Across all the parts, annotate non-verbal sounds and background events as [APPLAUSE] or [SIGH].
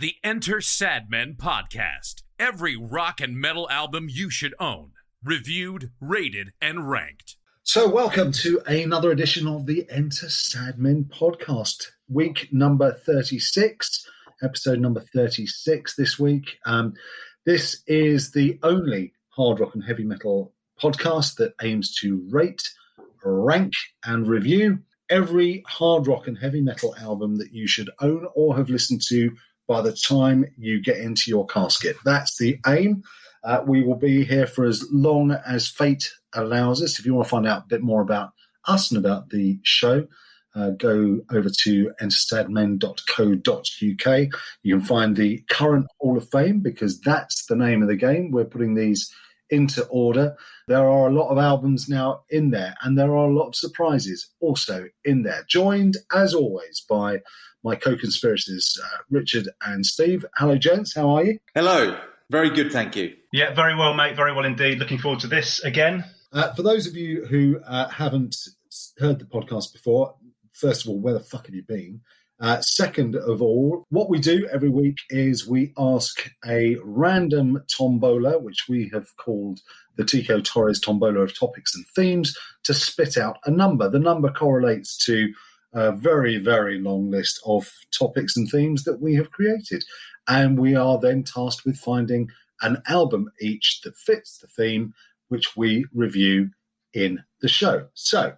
The Enter Sadmen podcast. Every rock and metal album you should own, reviewed, rated, and ranked. So, welcome to another edition of the Enter Sadmen podcast, week number 36, episode number 36 this week. Um, this is the only hard rock and heavy metal podcast that aims to rate, rank, and review every hard rock and heavy metal album that you should own or have listened to by the time you get into your casket. That's the aim. Uh, we will be here for as long as fate allows us. If you want to find out a bit more about us and about the show, uh, go over to entersadmen.co.uk. You can find the current Hall of Fame because that's the name of the game. We're putting these into order. There are a lot of albums now in there, and there are a lot of surprises also in there. Joined, as always, by my co conspirators, uh, Richard and Steve. Hello, gents. How are you? Hello. Very good, thank you. Yeah, very well, mate. Very well indeed. Looking forward to this again. Uh, for those of you who uh, haven't heard the podcast before, first of all, where the fuck have you been? Uh, second of all, what we do every week is we ask a random tombola, which we have called the Tico Torres tombola of topics and themes, to spit out a number. The number correlates to a very, very long list of topics and themes that we have created. And we are then tasked with finding an album each that fits the theme, which we review in the show. So,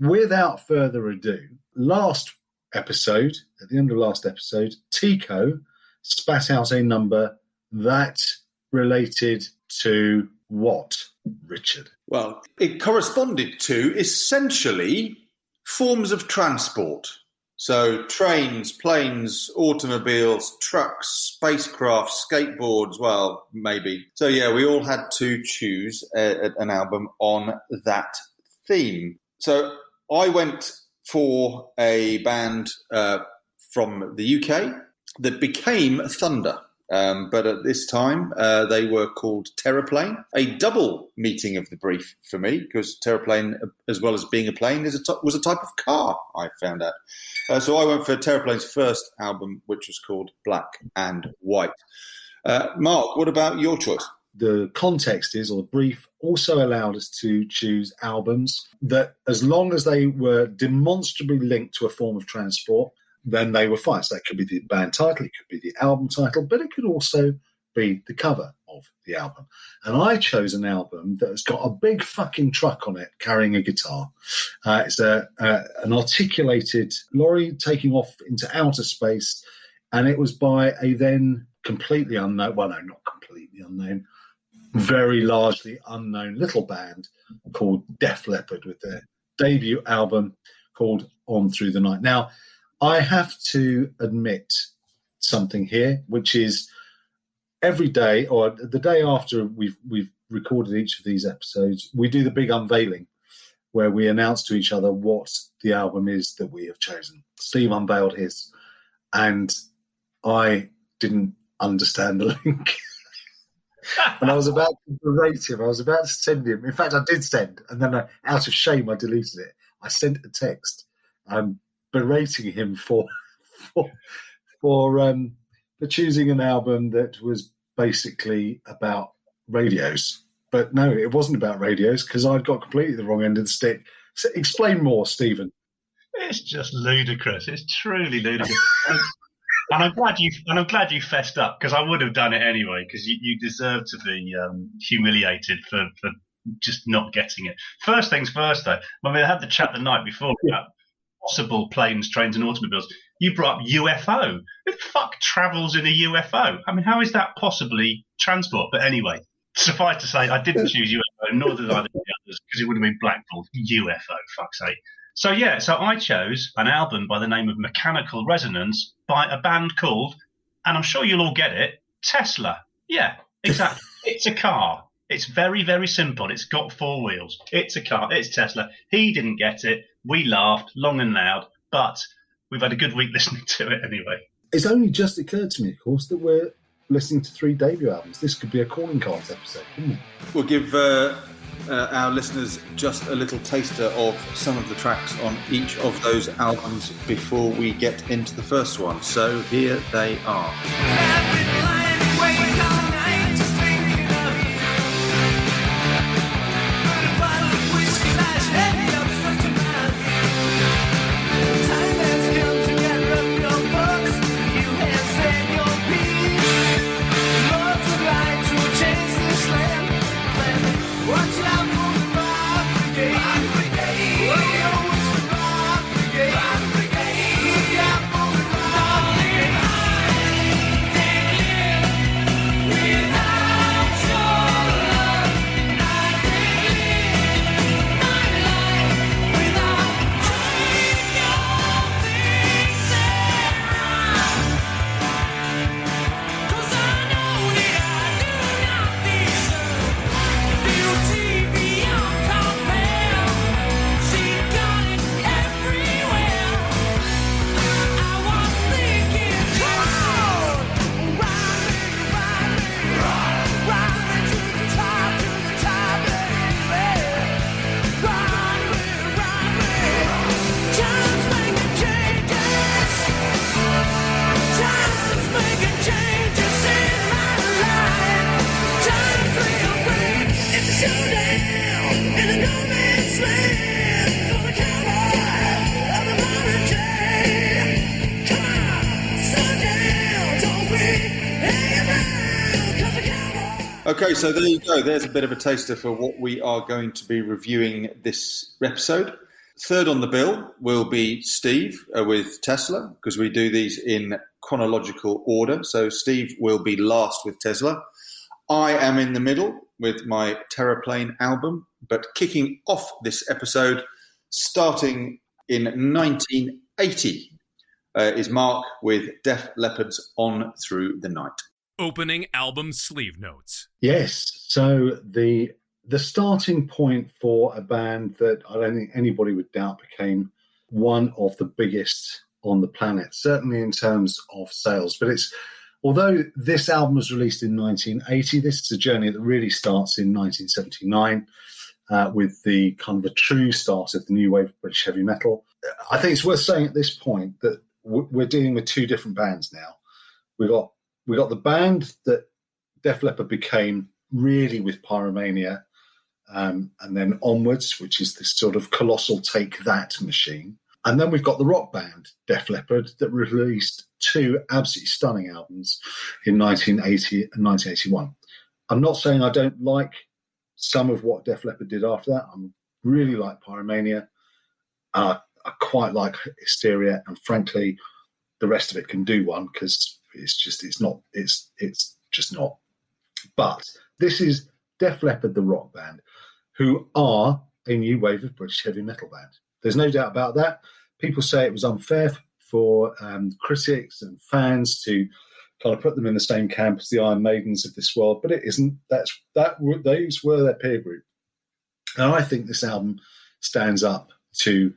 without further ado, last episode, at the end of last episode, Tico spat out a number that related to what, Richard? Well, it corresponded to essentially forms of transport. So, trains, planes, automobiles, trucks, spacecraft, skateboards, well, maybe. So, yeah, we all had to choose a, an album on that theme. So, I went for a band uh, from the UK that became Thunder. Um, but at this time, uh, they were called Terraplane. A double meeting of the brief for me, because Terraplane, as well as being a plane, is a t- was a type of car. I found out. Uh, so I went for Terraplane's first album, which was called Black and White. Uh, Mark, what about your choice? the context is, or the brief, also allowed us to choose albums that, as long as they were demonstrably linked to a form of transport, then they were. So that could be the band title, it could be the album title, but it could also be the cover of the album. And I chose an album that has got a big fucking truck on it carrying a guitar. Uh, it's a, a, an articulated lorry taking off into outer space, and it was by a then completely unknown, well, no, not completely unknown, very largely unknown little band called Def Leppard with their debut album called On Through the Night. Now, I have to admit something here, which is every day or the day after we've we've recorded each of these episodes, we do the big unveiling where we announce to each other what the album is that we have chosen. Steve unveiled his, and I didn't understand the link. [LAUGHS] and I was about to berate him. I was about to send him. In fact, I did send, and then I, out of shame, I deleted it. I sent a text um, berating him for [LAUGHS] for for um, for choosing an album that was basically about radios. But no, it wasn't about radios because I'd got completely the wrong end of the stick. So explain more, Stephen. It's just ludicrous. It's truly ludicrous. and I'm glad you and I'm glad you fessed up because I would have done it anyway because you, you deserve to be um, humiliated for, for just not getting it. First things first, though. I mean, I had the chat the night before about possible planes, trains, and automobiles. You brought up UFO. Who the fuck travels in a UFO? I mean, how is that possibly transport? But anyway, suffice to say, I didn't [LAUGHS] choose UFO, nor did either of the others, because it would have been blackballed. UFO, fuck's sake. So yeah, so I chose an album by the name of Mechanical Resonance by a band called, and I'm sure you'll all get it, Tesla. Yeah, exactly. [LAUGHS] it's a car. It's very, very simple. It's got four wheels. It's a car. It's Tesla. He didn't get it. We laughed long and loud, but we've had a good week [LAUGHS] listening to it anyway. It's only just occurred to me, of course, that we're listening to three debut albums. This could be a calling cards episode, couldn't it? We'll give uh, uh, our listeners just a little taster of some of the tracks on each of those albums before we get into the first one. So here they are. So there you go. There's a bit of a taster for what we are going to be reviewing this episode. Third on the bill will be Steve uh, with Tesla, because we do these in chronological order. So Steve will be last with Tesla. I am in the middle with my Terraplane album, but kicking off this episode, starting in 1980, uh, is Mark with Def Leppard's On Through the Night opening album sleeve notes. Yes. So the the starting point for a band that I don't think anybody would doubt became one of the biggest on the planet, certainly in terms of sales. But it's although this album was released in 1980, this is a journey that really starts in 1979 uh, with the kind of the true start of the new wave of British heavy metal. I think it's worth saying at this point that we're dealing with two different bands now. We've got we got the band that Def Leppard became really with Pyromania, um, and then onwards, which is this sort of colossal take that machine. And then we've got the rock band Def Leppard that released two absolutely stunning albums in 1980 and 1981. I'm not saying I don't like some of what Def Leppard did after that. I really like Pyromania. Uh, I quite like Hysteria, and frankly, the rest of it can do one because it's just it's not it's it's just not. But this is Def Leppard, the rock band, who are a new wave of British heavy metal band. There's no doubt about that. People say it was unfair for um, critics and fans to kind of put them in the same camp as the Iron Maidens of this world, but it isn't. That's that those were their peer group, and I think this album stands up to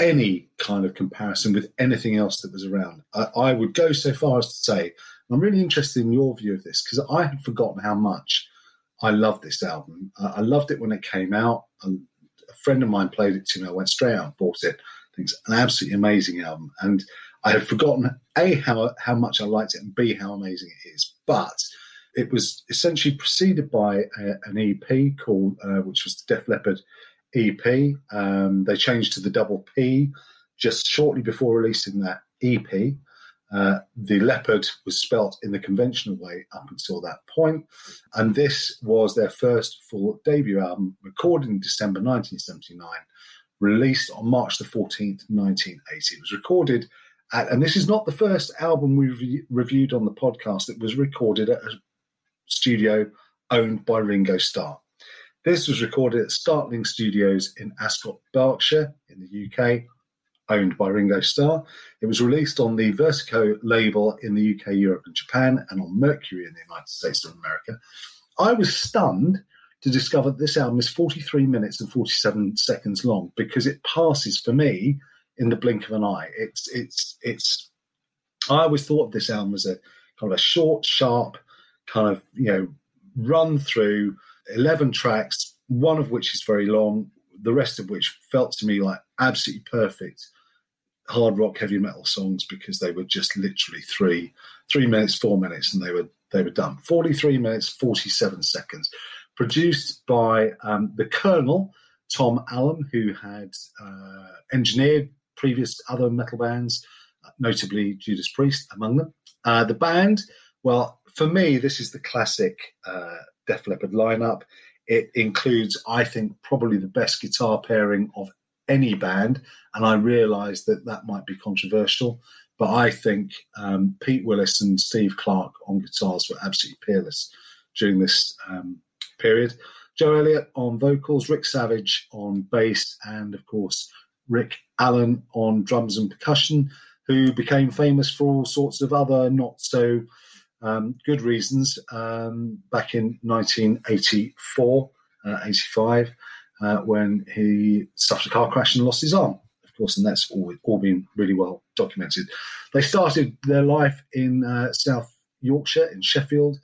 any kind of comparison with anything else that was around. I, I would go so far as to say, I'm really interested in your view of this because I had forgotten how much I loved this album. Uh, I loved it when it came out. A friend of mine played it to me. I went straight out and bought it. I it's an absolutely amazing album. And I had forgotten A, how, how much I liked it, and B, how amazing it is. But it was essentially preceded by a, an EP called, uh, which was the Def Leppard EP. Um, they changed to the double P just shortly before releasing that EP. Uh, the leopard was spelt in the conventional way up until that point, and this was their first full debut album, recorded in December 1979, released on March the 14th, 1980. It was recorded at, and this is not the first album we re- reviewed on the podcast. It was recorded at a studio owned by Ringo Starr. This was recorded at Startling Studios in Ascot, Berkshire, in the UK, owned by Ringo Starr. It was released on the Vertigo label in the UK, Europe, and Japan, and on Mercury in the United States of America. I was stunned to discover that this album is 43 minutes and 47 seconds long because it passes for me in the blink of an eye. It's it's it's. I always thought of this album as a kind of a short, sharp, kind of you know run through 11 tracks, one of which is very long, the rest of which felt to me like absolutely perfect hard rock heavy metal songs because they were just literally three three minutes four minutes and they were they were done. 43 minutes 47 seconds. Produced by um, the colonel tom allom who had uh, engineered previous other metal bands notably judas priest among them. Uh, the band well for me this is the classic uh, def leppard lineup it includes i think probably the best guitar pairing of any band, and I realise that that might be controversial, but I think um, Pete Willis and Steve Clark on guitars were absolutely peerless during this um, period. Joe Elliott on vocals, Rick Savage on bass, and of course Rick Allen on drums and percussion, who became famous for all sorts of other not so um, good reasons um, back in 1984, uh, 85 uh, when he suffered a car crash and lost his arm, of course, and that's all, all been really well documented. They started their life in uh, South Yorkshire, in Sheffield,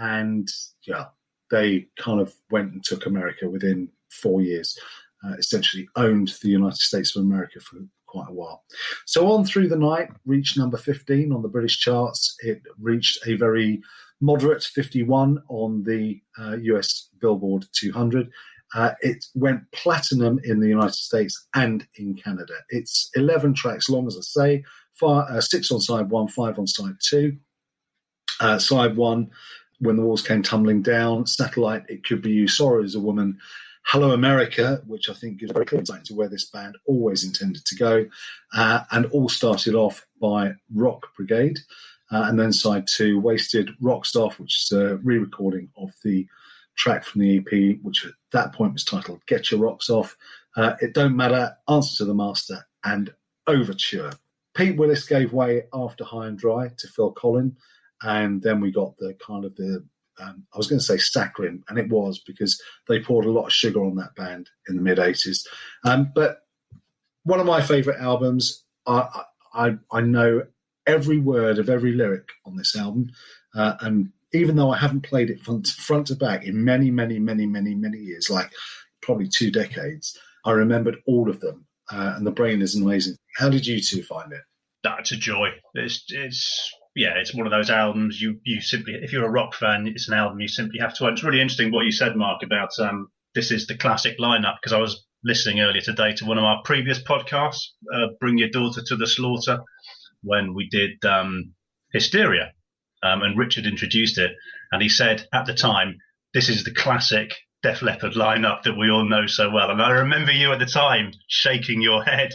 and yeah, they kind of went and took America within four years. Uh, essentially owned the United States of America for quite a while. So on through the night, reached number 15 on the British charts. It reached a very moderate 51 on the uh, US Billboard 200. Uh, it went platinum in the United States and in Canada. It's 11 tracks long, as I say, five, uh, six on side one, five on side two. Uh, side one, When the Walls Came Tumbling Down, Satellite, It Could Be You, Sorrow Is a Woman, Hello America, which I think gives very clear insight into where this band always intended to go, uh, and all started off by Rock Brigade. Uh, and then side two, Wasted, Rocked Off, which is a re recording of the track from the EP, which at that point was titled Get Your Rocks Off. Uh, it Don't Matter, Answer to the Master, and Overture. Pete Willis gave way after High and Dry to Phil Collen, and then we got the kind of the um, I was going to say saccharine, and it was because they poured a lot of sugar on that band in the mid '80s. Um, but one of my favourite albums. I, I I know every word of every lyric on this album, uh, and even though I haven't played it front, front to back in many, many, many, many, many years, like probably two decades, I remembered all of them. Uh, and the brain is amazing. How did you two find it? That's a joy. It's, it's yeah, it's one of those albums you you simply, if you're a rock fan, it's an album you simply have to. And it's really interesting what you said, Mark, about um, this is the classic lineup because I was listening earlier today to one of our previous podcasts, uh, "Bring Your Daughter to the Slaughter," when we did um, Hysteria, um, and Richard introduced it, and he said at the time, "This is the classic Def Leppard lineup that we all know so well." And I remember you at the time shaking your head,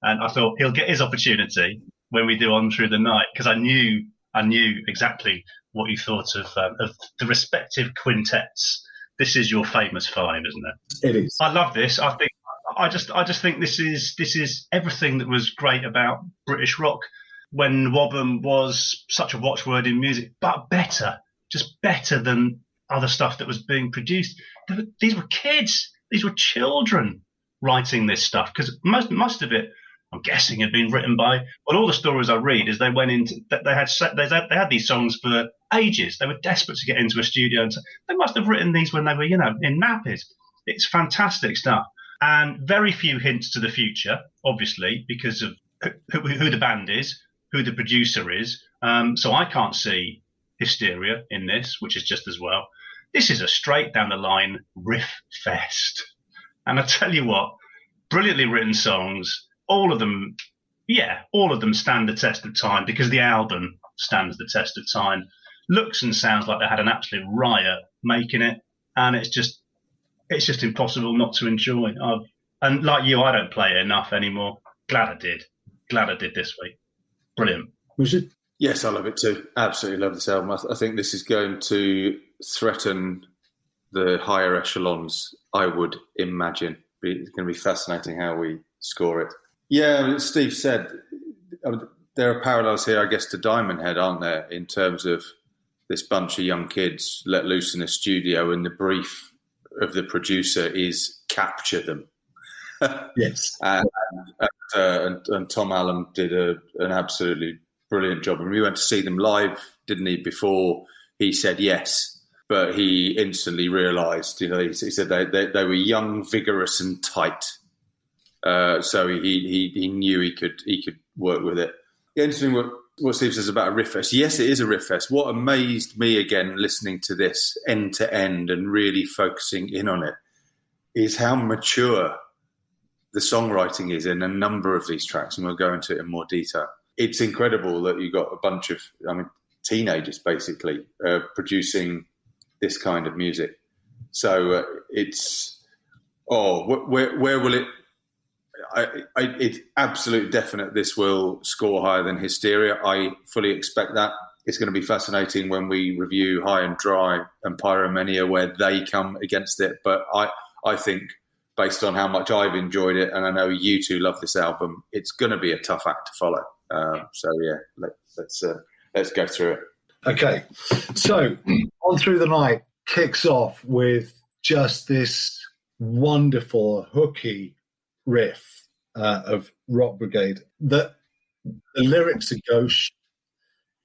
and I thought he'll get his opportunity when we do on through the night because I knew I knew exactly what you thought of um, of the respective quintets. This is your famous five, isn't it? It is. I love this. I think I just I just think this is this is everything that was great about British rock when Wobham was such a watchword in music, but better, just better than other stuff that was being produced. Were, these were kids, these were children writing this stuff because most most of it, I'm guessing, had been written by. Well, all the stories I read is they went into they had they had, they had these songs for ages. They were desperate to get into a studio, and they must have written these when they were, you know, in nappies. It's fantastic stuff, and very few hints to the future, obviously, because of who, who the band is who the producer is. Um, so I can't see hysteria in this, which is just as well. This is a straight down the line riff fest. And I tell you what, brilliantly written songs, all of them, yeah, all of them stand the test of time because the album stands the test of time. Looks and sounds like they had an absolute riot making it, and it's just, it's just impossible not to enjoy. I've, and like you, I don't play it enough anymore. Glad I did. Glad I did this week. Brilliant. Richard? Yes, I love it too. Absolutely love this album. I, th- I think this is going to threaten the higher echelons, I would imagine. It's going to be fascinating how we score it. Yeah, as Steve said, there are parallels here, I guess, to Diamond Head, aren't there, in terms of this bunch of young kids let loose in a studio, and the brief of the producer is capture them. [LAUGHS] yes. and, and, uh, and, and, Tom Allom did a, an absolutely brilliant job. And we went to see them live, didn't he? Before he said yes, but he instantly realised. You know, he, he said they, they, they were young, vigorous, and tight. Uh, so he, he he knew he could he could work with it. Interesting what what Steve says about a riff fest. Yes, it is a riff fest. What amazed me again, listening to this end to end and really focusing in on it, is how mature the songwriting is in a number of these tracks, and we'll go into it in more detail. It's incredible that you've got a bunch of, I mean, teenagers basically uh, producing this kind of music. So uh, it's oh, where where will it? I, I, it's absolute definite. This will score higher than Hysteria. I fully expect that. It's going to be fascinating when we review High and Dry and Pyromania, where they come against it. But I, I think based on how much I've enjoyed it, and I know you two love this album, it's going to be a tough act to follow. Uh, so yeah, let, us uh, let's go through it. Okay, so [CLEARS THROAT] on through the night kicks off with just this wonderful hooky riff uh, of Rock Brigade. That the lyrics are gauche.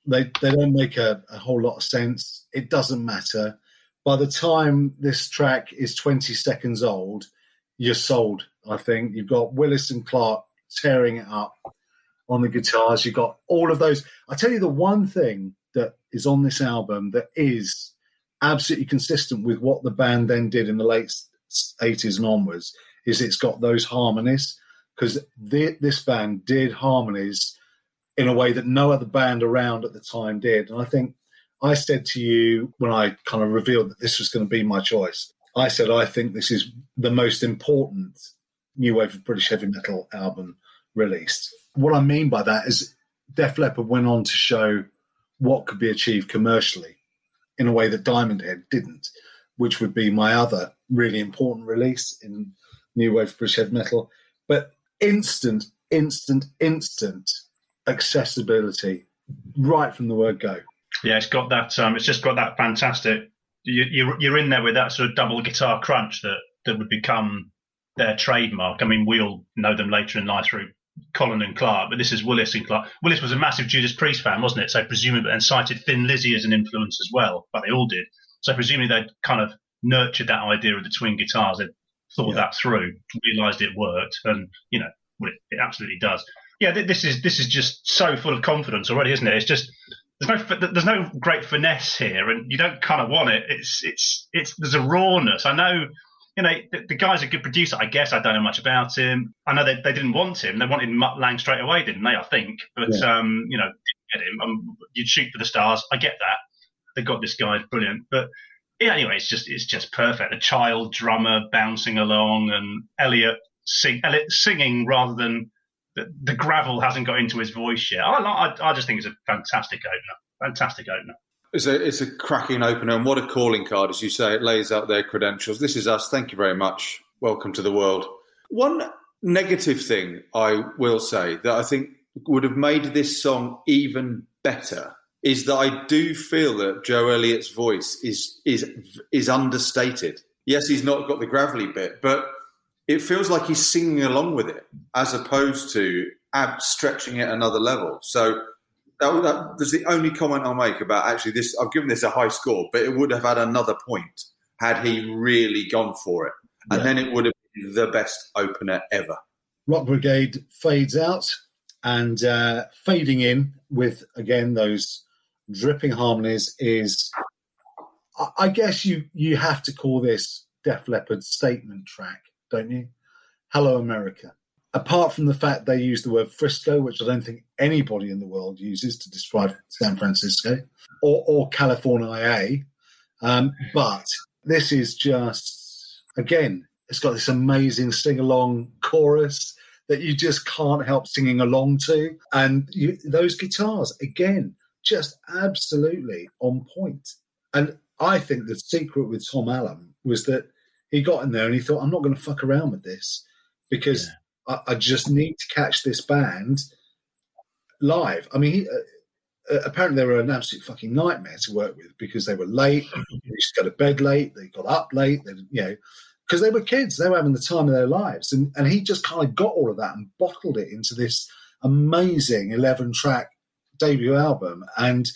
They they don't make a, a whole lot of sense. It doesn't matter. By the time this track is 20 seconds old, you're sold. I think you've got Willis and Clark tearing it up on the guitars. You've got all of those. I tell you, the one thing that is on this album that is absolutely consistent with what the band then did in the late 80s and onwards is it's got those harmonies because this band did harmonies in a way that no other band around at the time did. And I think I said to you when I kind of revealed that this was going to be my choice, I said I think this is the most important new wave of British heavy metal album released. What I mean by that is Def Leppard went on to show what could be achieved commercially in a way that Diamond Head didn't, which would be my other really important release in new wave British heavy metal. But instant, instant, instant accessibility right from the word go. Yeah, it's got that. Um, it's just got that fantastic. You, you're you're in there with that sort of double guitar crunch that that would become their trademark. I mean, we all know them later in life through Collen and Clark, but this is Willis and Clark. Willis was a massive Judas Priest fan, wasn't it? So presumably, and cited Thin Lizzy as an influence as well. But they all did. So presumably, they'd kind of nurtured that idea of the twin guitars. They'd thought yeah. that through, realised it worked, and you know, well, it, it absolutely does. Yeah, this is this is just so full of confidence already, isn't it? It's just there's no there's no great finesse here, and you don't kind of want it. It's it's it's there's a rawness. I know you know, the, the, guy's a good producer. I guess I don't know much about him. I know they, they didn't want him. They wanted Mutt Lange straight away, didn't they? I think, but yeah. um, you know, didn't get him. Um, you'd shoot for the stars. I get that. They got this guy, brilliant. But yeah, anyway, it's just it's just perfect. A child drummer bouncing along, and Elliott sing Elliott singing rather than the, the gravel hasn't got into his voice yet. I, I I just think it's a fantastic opener. Fantastic opener. It's a, it's a cracking opener, and what a calling card, as you say. It lays out their credentials. This is us. Thank you very much. Welcome to the world. One negative thing I will say that I think would have made this song even better is that I do feel that Joe Elliott's voice is is is understated. Yes, he's not got the gravelly bit, but it feels like he's singing along with it as opposed to ab- stretching it another level. So that, that was the only comment I'll make about actually this. I've given this a high score, but it would have had another point had he really gone for it, and yeah. then it would have been the best opener ever. Rock Brigade fades out and uh, fading in with again those dripping harmonies is, I guess you you have to call this Def Leppard statement track, don't you? Hello America apart from the fact they use the word Frisco, which I don't think anybody in the world uses to describe San Francisco, or, or California, um, but this is just, again, it's got this amazing sing along chorus that you just can't help singing along to. And you, those guitars, again, just absolutely on point. And I think the secret with Tom Allom was that he got in there and he thought, I'm not going to fuck around with this because yeah I, I just need to catch this band live. I mean, he, uh, uh, apparently they were an absolute fucking nightmare to work with because they were late. [LAUGHS] they used to go to bed late. They got up late. They, you know, because they were kids. They were having the time of their lives, and and he just kind of got all of that and bottled it into this amazing eleven track debut album. And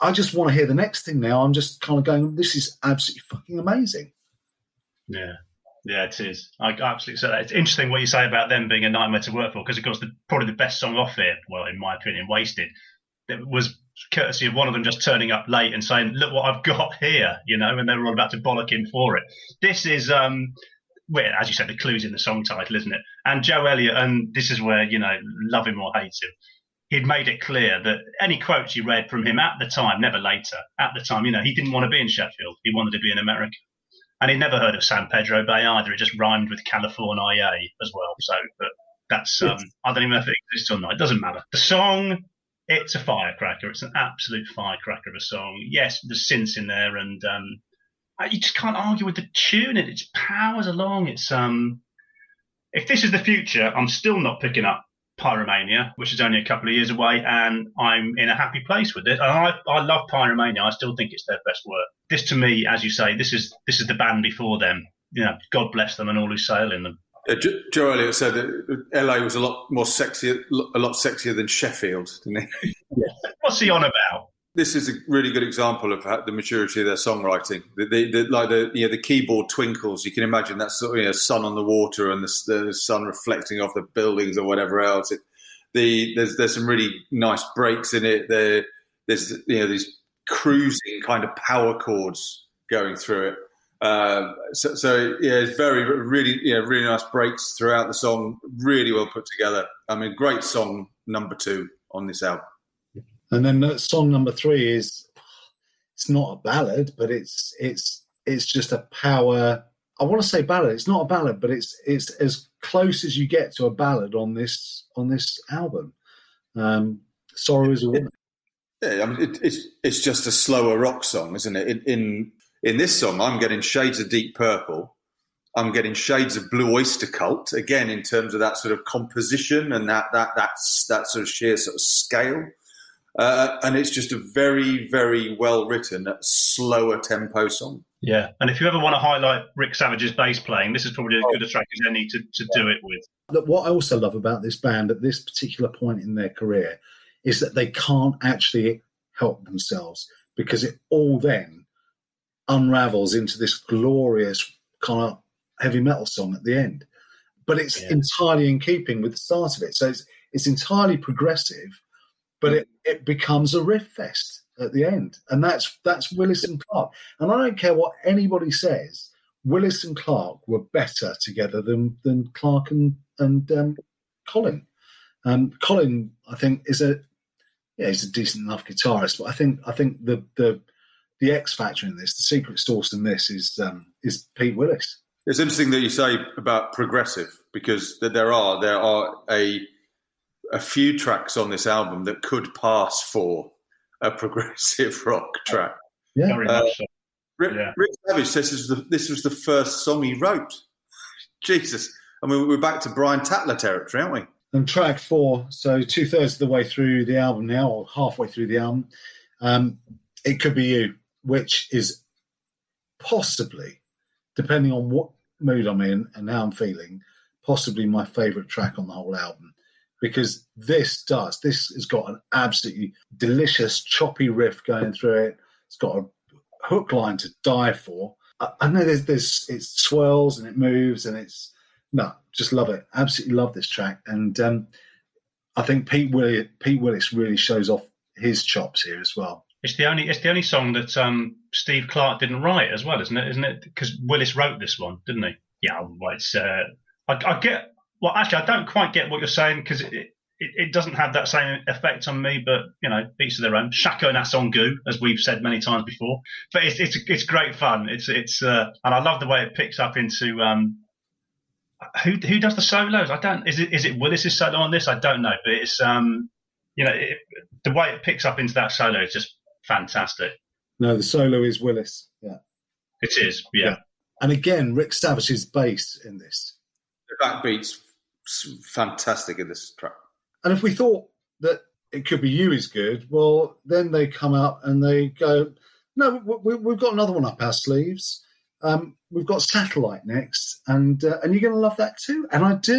I just want to hear the next thing now. I'm just kind of going, this is absolutely fucking amazing. Yeah. Yeah, it is. I absolutely say that. It's interesting what you say about them being a nightmare to work for, because of course, the, probably the best song off it, well, in my opinion, "Wasted," it was courtesy of one of them just turning up late and saying, "Look what I've got here," you know, and they were all about to bollock him for it. This is, um, well, as you said, the clues in the song title, isn't it? And Joe Elliott, and this is where you know, love him or hate him, he'd made it clear that any quotes you read from him at the time, never later, at the time, you know, he didn't want to be in Sheffield. He wanted to be in America. And he'd never heard of San Pedro Bay either. It just rhymed with California as well. So, but that's, um, I don't even know if it exists or not. It doesn't matter. The song, it's a firecracker. It's an absolute firecracker of a song. Yes, there's synths in there and, um, you just can't argue with the tune. It, it powers along. It's, um, if this is the future, I'm still not picking up Pyromania, which is only a couple of years away, and I'm in a happy place with it. And I, I love Pyromania. I still think it's their best work. This, to me, as you say, this is this is the band before them. You know, God bless them and all who sail in them. Uh, Joe Elliott said that LA was a lot more sexy, a lot sexier than Sheffield, didn't he? [LAUGHS] What's he on about? This is a really good example of the maturity of their songwriting. The, the, the, like the you know, the keyboard twinkles. You can imagine that sort of you know, sun on the water and the, the sun reflecting off the buildings or whatever else. It, the there's there's some really nice breaks in it. There there's you know these cruising kind of power chords going through it. Um, so, so, yeah, it's very really know really nice breaks throughout the song. Really well put together. I mean, great song number two on this album. And then song number three is it's not a ballad, but it's it's it's just a power. I want to say ballad. It's not a ballad, but it's it's as close as you get to a ballad on this on this album. Um, Sorrow is a woman. Yeah, I mean, it, it's it's just a slower rock song, isn't it? In, in in this song, I'm getting shades of Deep Purple. I'm getting shades of Blue Oyster Cult again in terms of that sort of composition and that that that's that sort of sheer sort of scale. Uh, and it's just a very, very well written, slower tempo song. Yeah, and if you ever want to highlight Rick Savage's bass playing, this is probably as good a track as any to, to do it with. Look, what I also love about this band at this particular point in their career is that they can't actually help themselves because it all then unravels into this glorious kind of heavy metal song at the end. But it's yeah. entirely in keeping with the start of it. So it's it's entirely progressive but it, it becomes a riff fest at the end, and that's that's Willis and Clark. And I don't care what anybody says. Willis and Clark were better together than than Clark and and um, Collen. Um, Collen, I think, is a yeah, he's a decent enough guitarist, but I think I think the the the X factor in this, the secret sauce in this, is um, is Pete Willis. It's interesting that you say about progressive because there are there are a a few tracks on this album that could pass for a [LAUGHS] progressive rock track. Yeah, uh, so. Rick, yeah. Rick, Savage says this was, the, this was the first song he wrote. [LAUGHS] Jesus, I mean, we're back to Brian Tatler territory, aren't we? And track four, so two thirds of the way through the album now, or halfway through the album, um, it could be you, which is possibly, depending on what mood I'm in and how I'm feeling, possibly my favourite track on the whole album because this does. This has got an absolutely delicious, choppy riff going through it. It's got a hook line to die for. I, I know there's, there's it swirls and it moves and it's no, just love it. Absolutely love this track, and um, I think Pete Willis, Pete Willis really shows off his chops here as well. It's the only it's the only song that um, Steve Clark didn't write as well, isn't it? Isn't it? Because Willis wrote this one, didn't he? Yeah, well, it's. Uh, I, I, get well, actually, I don't quite get what you're saying because it, it, it, doesn't have that same effect on me. But you know, each to their own. Chacun à son goût, as we've said many times before. But it's it's it's great fun. It's it's uh, and I love the way it picks up into um, who who does the solos? I don't. Is it is it Willis's solo on this? I don't know. But it's um, you know, it, the way it picks up into that solo is just fantastic. No, the solo is Willis. Yeah, it is. Yeah. yeah. And again, Rick Savage's bass in this. The backbeats fantastic in this track. And if we thought that it could be you is good, well, then they come out and they go, no, we, have got another one up our sleeves. Um, we've got Satellite next, and uh, and you're going to love that too. And I do.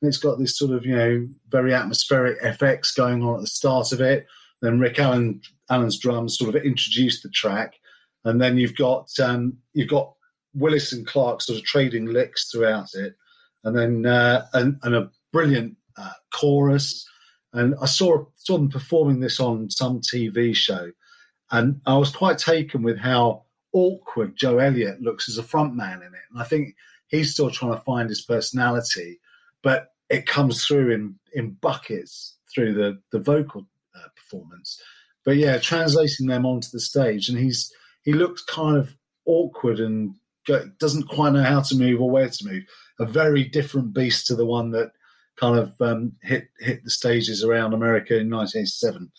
And it's got this sort of you know very atmospheric FX going on at the start of it, then Rick Allen Allen's drums sort of introduced the track, and then you've got um, you've got Willis and Clark sort of trading licks throughout it, and then uh, and, and a brilliant uh, chorus. And I saw saw them performing this on some TV show, and I was quite taken with how awkward Joe Elliott looks as a frontman in it. And I think he's still trying to find his personality, but it comes through in in buckets through the the vocal uh, performance. But yeah, translating them onto the stage, and he's he looks kind of awkward and doesn't quite know how to move or where to move. A very different beast to the one that kind of um, hit hit the stages around America in 1987.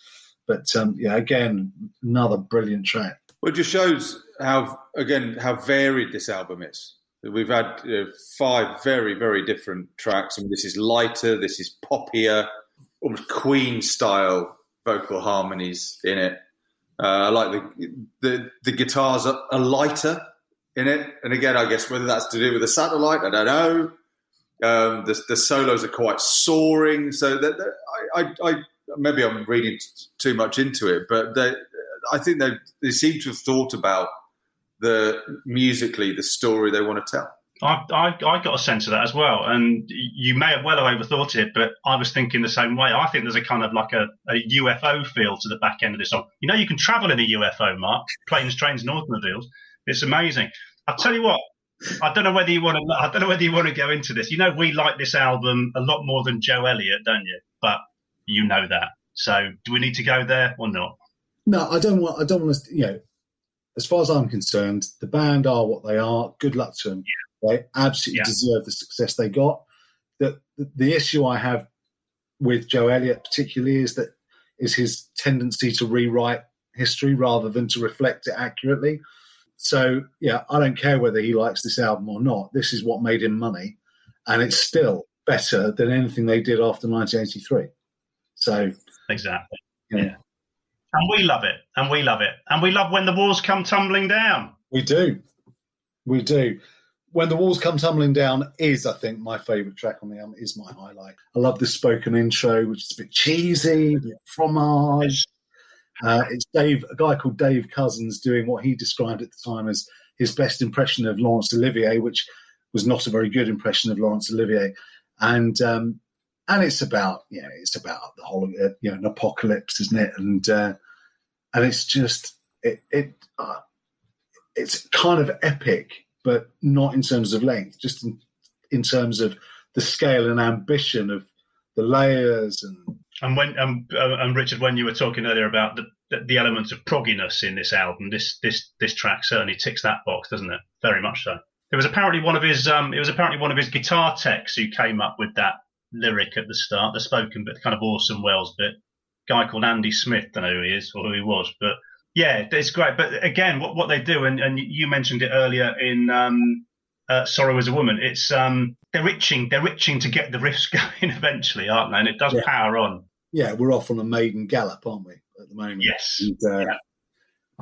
But um, yeah, again, another brilliant track. Well, it just shows how again how varied this album is. We've had uh, five very very different tracks. I mean, this is lighter, this is poppier, almost Queen style vocal harmonies in it. Uh, I like the, the the guitars are, are, lighter in it, and again, I guess whether that's to do with the satellite, I don't know. Um, the, the solos are quite soaring, so that, I, I, I, maybe I'm reading t- too much into it, but they, I think they they seem to have thought about the musically the story they want to tell. I, I, I, got a sense of that as well. And you may have well overthought it, but I was thinking the same way. I think there's a kind of like a, a UFO feel to the back end of this song. You know, you can travel in a UFO, Mark, planes, trains, and automobiles. It's amazing. I'll tell you what, I don't know whether you want to. I don't know whether you want to go into this. You know, we like this album a lot more than Joe Elliott, don't you? But you know that. So, do we need to go there or not? No, I don't want. I don't want to. You know, as far as I'm concerned, the band are what they are. Good luck to them. Yeah. They absolutely yeah. deserve the success they got. The, the, the issue I have with Joe Elliott particularly is that is his tendency to rewrite history rather than to reflect it accurately. So yeah, I don't care whether he likes this album or not. This is what made him money, and it's still better than anything they did after 1983. So exactly, yeah. And we love it. And we love it. And we love when the walls come tumbling down. We do. We do. When the walls come tumbling down is, I think, my favourite track on the album. Is my highlight. I love the spoken intro, which is a bit cheesy, a bit fromage. Uh, it's Dave, a guy called Dave Cousins, doing what he described at the time as his best impression of Laurence Olivier, which was not a very good impression of Laurence Olivier. And um, and it's about you know it's about the whole uh, you know an apocalypse, isn't it? And uh, and it's just it it uh, it's kind of epic, but not in terms of length, just in, in terms of the scale and ambition of the layers and and when um, uh, and Richard, when you were talking earlier about the the elements of progginess in this album, this this this track certainly ticks that box, doesn't it? Very much so. It was apparently one of his um, it was apparently one of his guitar techs who came up with that lyric at the start, the spoken but kind of Orson Welles bit. Guy called Andy Smith, don't know who he is or who he was, but yeah, it's great. But again, what, what they do, and, and you mentioned it earlier in um, uh, Sorrow is a Woman, it's um, they're itching, they're itching to get the riffs [LAUGHS] going eventually, aren't they? And it does yeah. power on. Yeah, we're off on a maiden gallop, aren't we, at the moment? Yes. And, uh, yeah.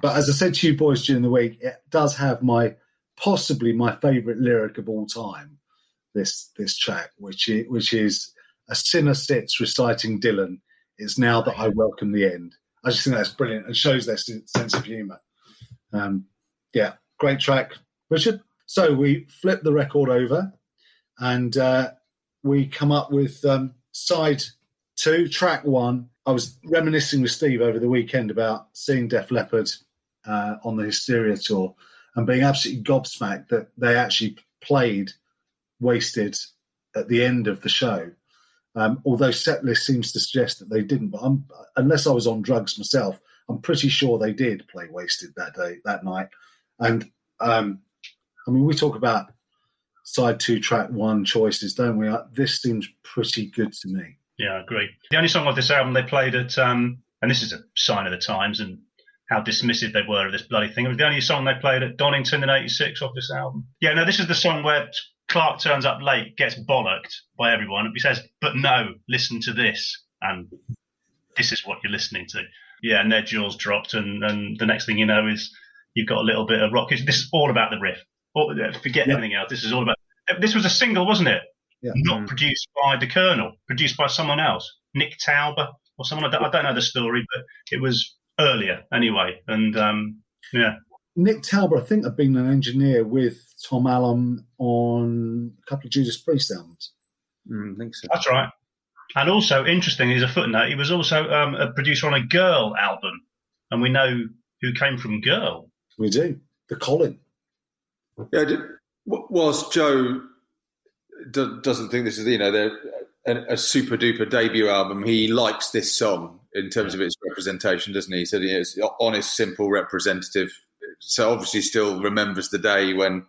But as I said to you boys during the week, it does have my possibly my favourite lyric of all time this this track, which is, which is a sinner sits reciting Dylan. It's now that I welcome the end. I just think that's brilliant and shows their sense of humour. Um, yeah, great track, Richard. So we flip the record over, and uh, we come up with um, side two, track one. I was reminiscing with Steve over the weekend about seeing Def Leppard uh, on the Hysteria tour and being absolutely gobsmacked that they actually played wasted at the end of the show. Um, although setlist seems to suggest that they didn't, but I'm, unless I was on drugs myself, I'm pretty sure they did play wasted that day, that night. And um, I mean, we talk about side two, track one choices, don't we? Uh, this seems pretty good to me. Yeah, I agree. The only song of this album they played at, um, and this is a sign of the times and how dismissive they were of this bloody thing. It was the only song they played at Donington in '86 off this album. Yeah, no, this is the song where Clark turns up late, gets bollocked by everyone. He says, "But no, listen to this," and this is what you're listening to. Yeah, and their jaws dropped, and, and the next thing you know is you've got a little bit of rock. This is all about the riff. Forget yeah. anything else. This is all about. This was a single, wasn't it? Yeah. Not mm. produced by the Colonel, produced by someone else, Nick Tauber. or someone. I don't, I don't know the story, but it was earlier anyway. And um, yeah, Nick Tauber, I think, had been an engineer with Tom Allom on a couple of Judas Priest albums. Mm, I think so. that's right. And also interesting is a footnote. He was also um, a producer on a Girl album, and we know who came from Girl. We do. The Collen. Yeah, d- w- whilst Joe do- doesn't think this is, you know, a, a super duper debut album, he likes this song in terms of its representation, doesn't he? He said it's honest, simple, representative. So obviously, still remembers the day when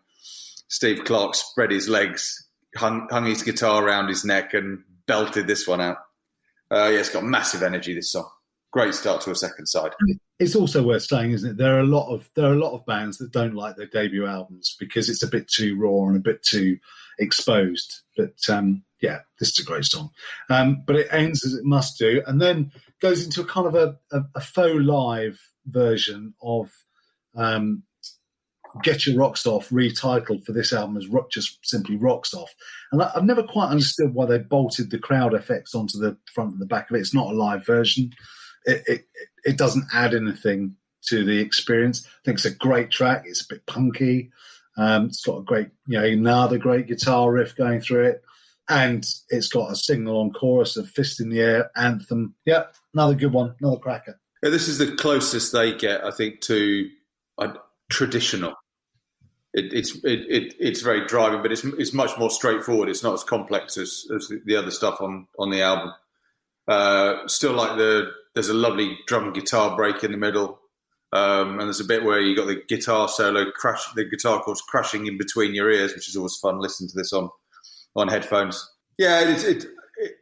Steve Clark spread his legs, hung, hung his guitar around his neck, and belted this one out. Uh, yeah, it's got massive energy. This song, great start to a second side. It's also worth saying, isn't it? There are a lot of there are a lot of bands that don't like their debut albums because it's a bit too raw and a bit too exposed. But um, yeah, this is a great song. Um, but it ends as it must do, and then goes into a kind of a, a, a faux live version of um, "Get Your Rocks Off," retitled for this album as just simply "Rocks Off." And I, I've never quite understood why they bolted the crowd effects onto the front and the back of it. It's not a live version. It, it, it doesn't add anything to the experience. I think it's a great track. It's a bit punky. Um, it's got a great, you know, another great guitar riff going through it, and it's got a single on chorus of "Fist in the Air" anthem. Yep, another good one, another cracker. Yeah, this is the closest they get, I think, to a traditional. It, it's it, it, it's very driving, but it's it's much more straightforward. It's not as complex as, as the other stuff on on the album. Uh, still like the there's a lovely drum guitar break in the middle, um, and there's a bit where you got the guitar solo crash, the guitar chords crashing in between your ears, which is always fun. Listening to this on on headphones. Yeah, it, it, it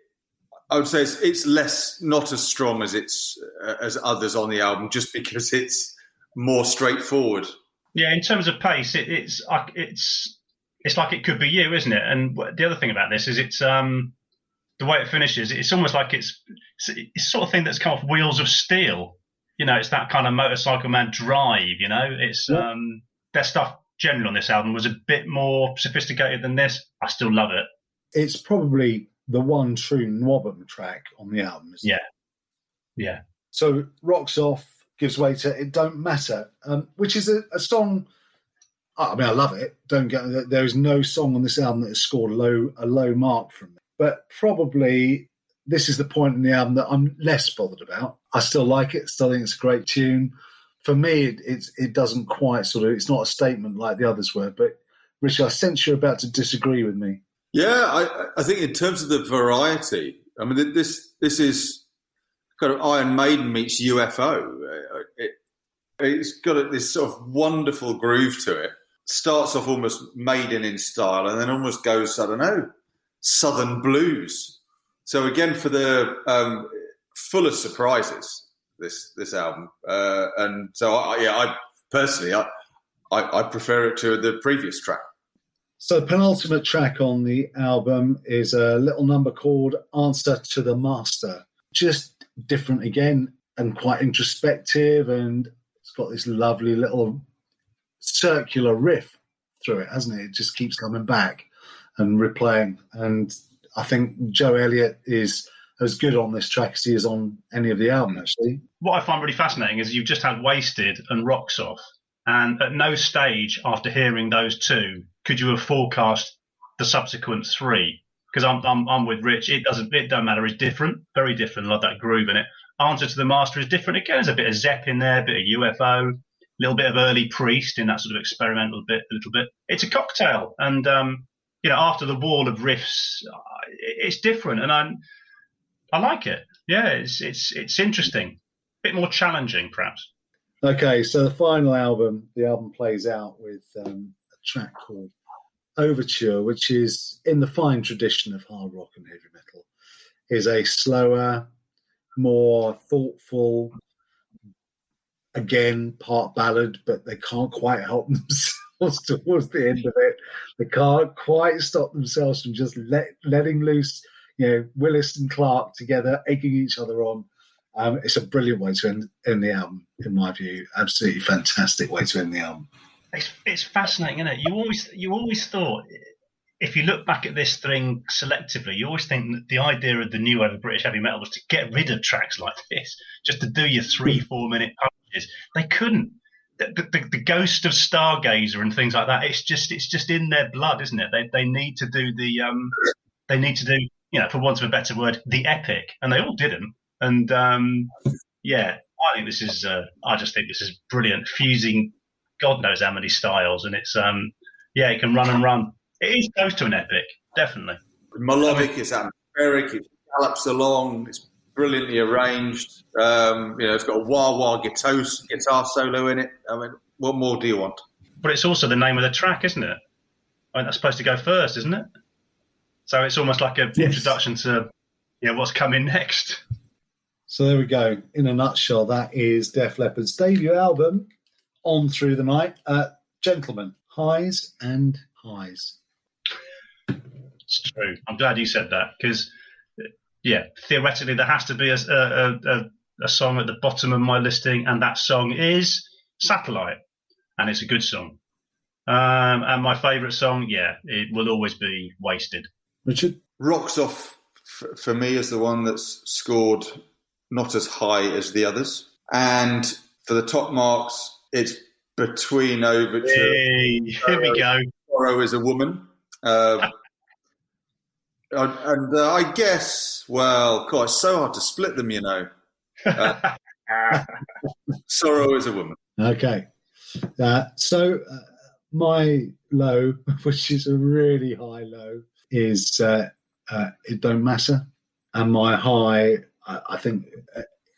I would say it's, it's less not as strong as it's uh, as others on the album, just because it's more straightforward. Yeah, in terms of pace, it, it's it's it's like it could be you, isn't it? And the other thing about this is it's um the way it finishes. It's almost like it's it's sort of thing that's come off wheels of steel. You know, it's that kind of motorcycle man drive. You know, it's Yeah. um their stuff generally on this album was a bit more sophisticated than this. I still love it. It's probably the one true NWOBHM track on the album. isn't it? Yeah. Yeah. So rocks off, gives way to it don't matter, um, which is a, a song. I mean, I love it. Don't get there is no song on this album that has scored low a low mark from me. But probably this is the point in the album that I'm less bothered about. I still like it. Still think it's a great tune. For me, it it's, it doesn't quite sort of. It's not a statement like the others were. But Richard, I sense you're about to disagree with me. Yeah, I, I think in terms of the variety, I mean, this this is kind of Iron Maiden meets UFO. Uh, It, it's got this sort of wonderful groove to it. Starts off almost Maiden in style, and then almost goes, I don't know, Southern blues. So again, for the um, full of surprises, this this album, uh, and so I, yeah, I personally I, I I prefer it to the previous track. So the penultimate track on the album is a little number called Answer to the Master. Just different again and quite introspective and it's got this lovely little circular riff through it, hasn't it? It just keeps coming back and replaying. And I think Joe Elliott is as good on this track as he is on any of the album actually. what I find really fascinating is you've just had Wasted and Rocks Off, and at no stage after hearing those two could you have forecast the subsequent three. Because I'm, I'm I'm with Rich. It doesn't it don't matter. It's different, very different. Love that groove in it. Answer to the Master is different again. There's a bit of Zep in there, a bit of UFO, a little bit of early Priest in that sort of experimental bit, a little bit. It's a cocktail, and um, you know after the wall of riffs, uh, it's different, and I'm I like it. Yeah, it's it's it's interesting A bit more challenging, perhaps. Okay, so the final album, the album plays out with um, a track called Overture, which is in the fine tradition of hard rock and heavy metal, is a slower, more thoughtful, again part ballad, but they can't quite help [LAUGHS] themselves towards the end of it. They can't quite stop themselves from just let, letting loose, you know, Willis and Clark together, egging each other on. Um, it's a brilliant way to end, end the album, in my view. Absolutely fantastic way to end the album. It's, it's fascinating, isn't it? You always you always thought if you look back at this thing selectively, you always think that the idea of the new wave of British heavy metal was to get rid of tracks like this, just to do your three, four minute punches. They couldn't. The, the, the, ghost of Stargazer and things like that. It's just it's just in their blood, isn't it? They they need to do the um they need to do you know for want of a better word the epic, and they all did them. And um yeah, I think this is uh, I just think this is brilliant, fusing God knows how many styles, and it's um yeah, it can run and run. It is close to an epic, definitely. Melodic, it's atmospheric, it gallops along, it's brilliantly arranged. Um, you know, it's got a wah wah guitar, guitar solo in it. I mean, what more do you want? But it's also the name of the track, isn't it? I mean, that's supposed to go first, isn't it? So it's almost like an yes. introduction to know, what's coming next. So there we go. In a nutshell, that is Def Leppard's debut album, On Through the Night. Uh, gentlemen, highs and highs. It's true. I'm glad you said that because, yeah, theoretically there has to be a, a, a, a song at the bottom of my listing, and that song is Satellite, and it's a good song. Um, and my favourite song, yeah, it will always be Wasted. Richard rocks off f- for me is the one that's scored not as high as the others, and for the top marks, it's between Overture. Hey, here we go. Sorrow is a woman. [LAUGHS] Uh, and uh, I guess, well, God, it's so hard to split them, you know. [LAUGHS] Uh, [LAUGHS] sorrow is a woman. Okay. Uh, so uh, my low, which is a really high low, is uh, uh, it don't matter, and my high, I, I think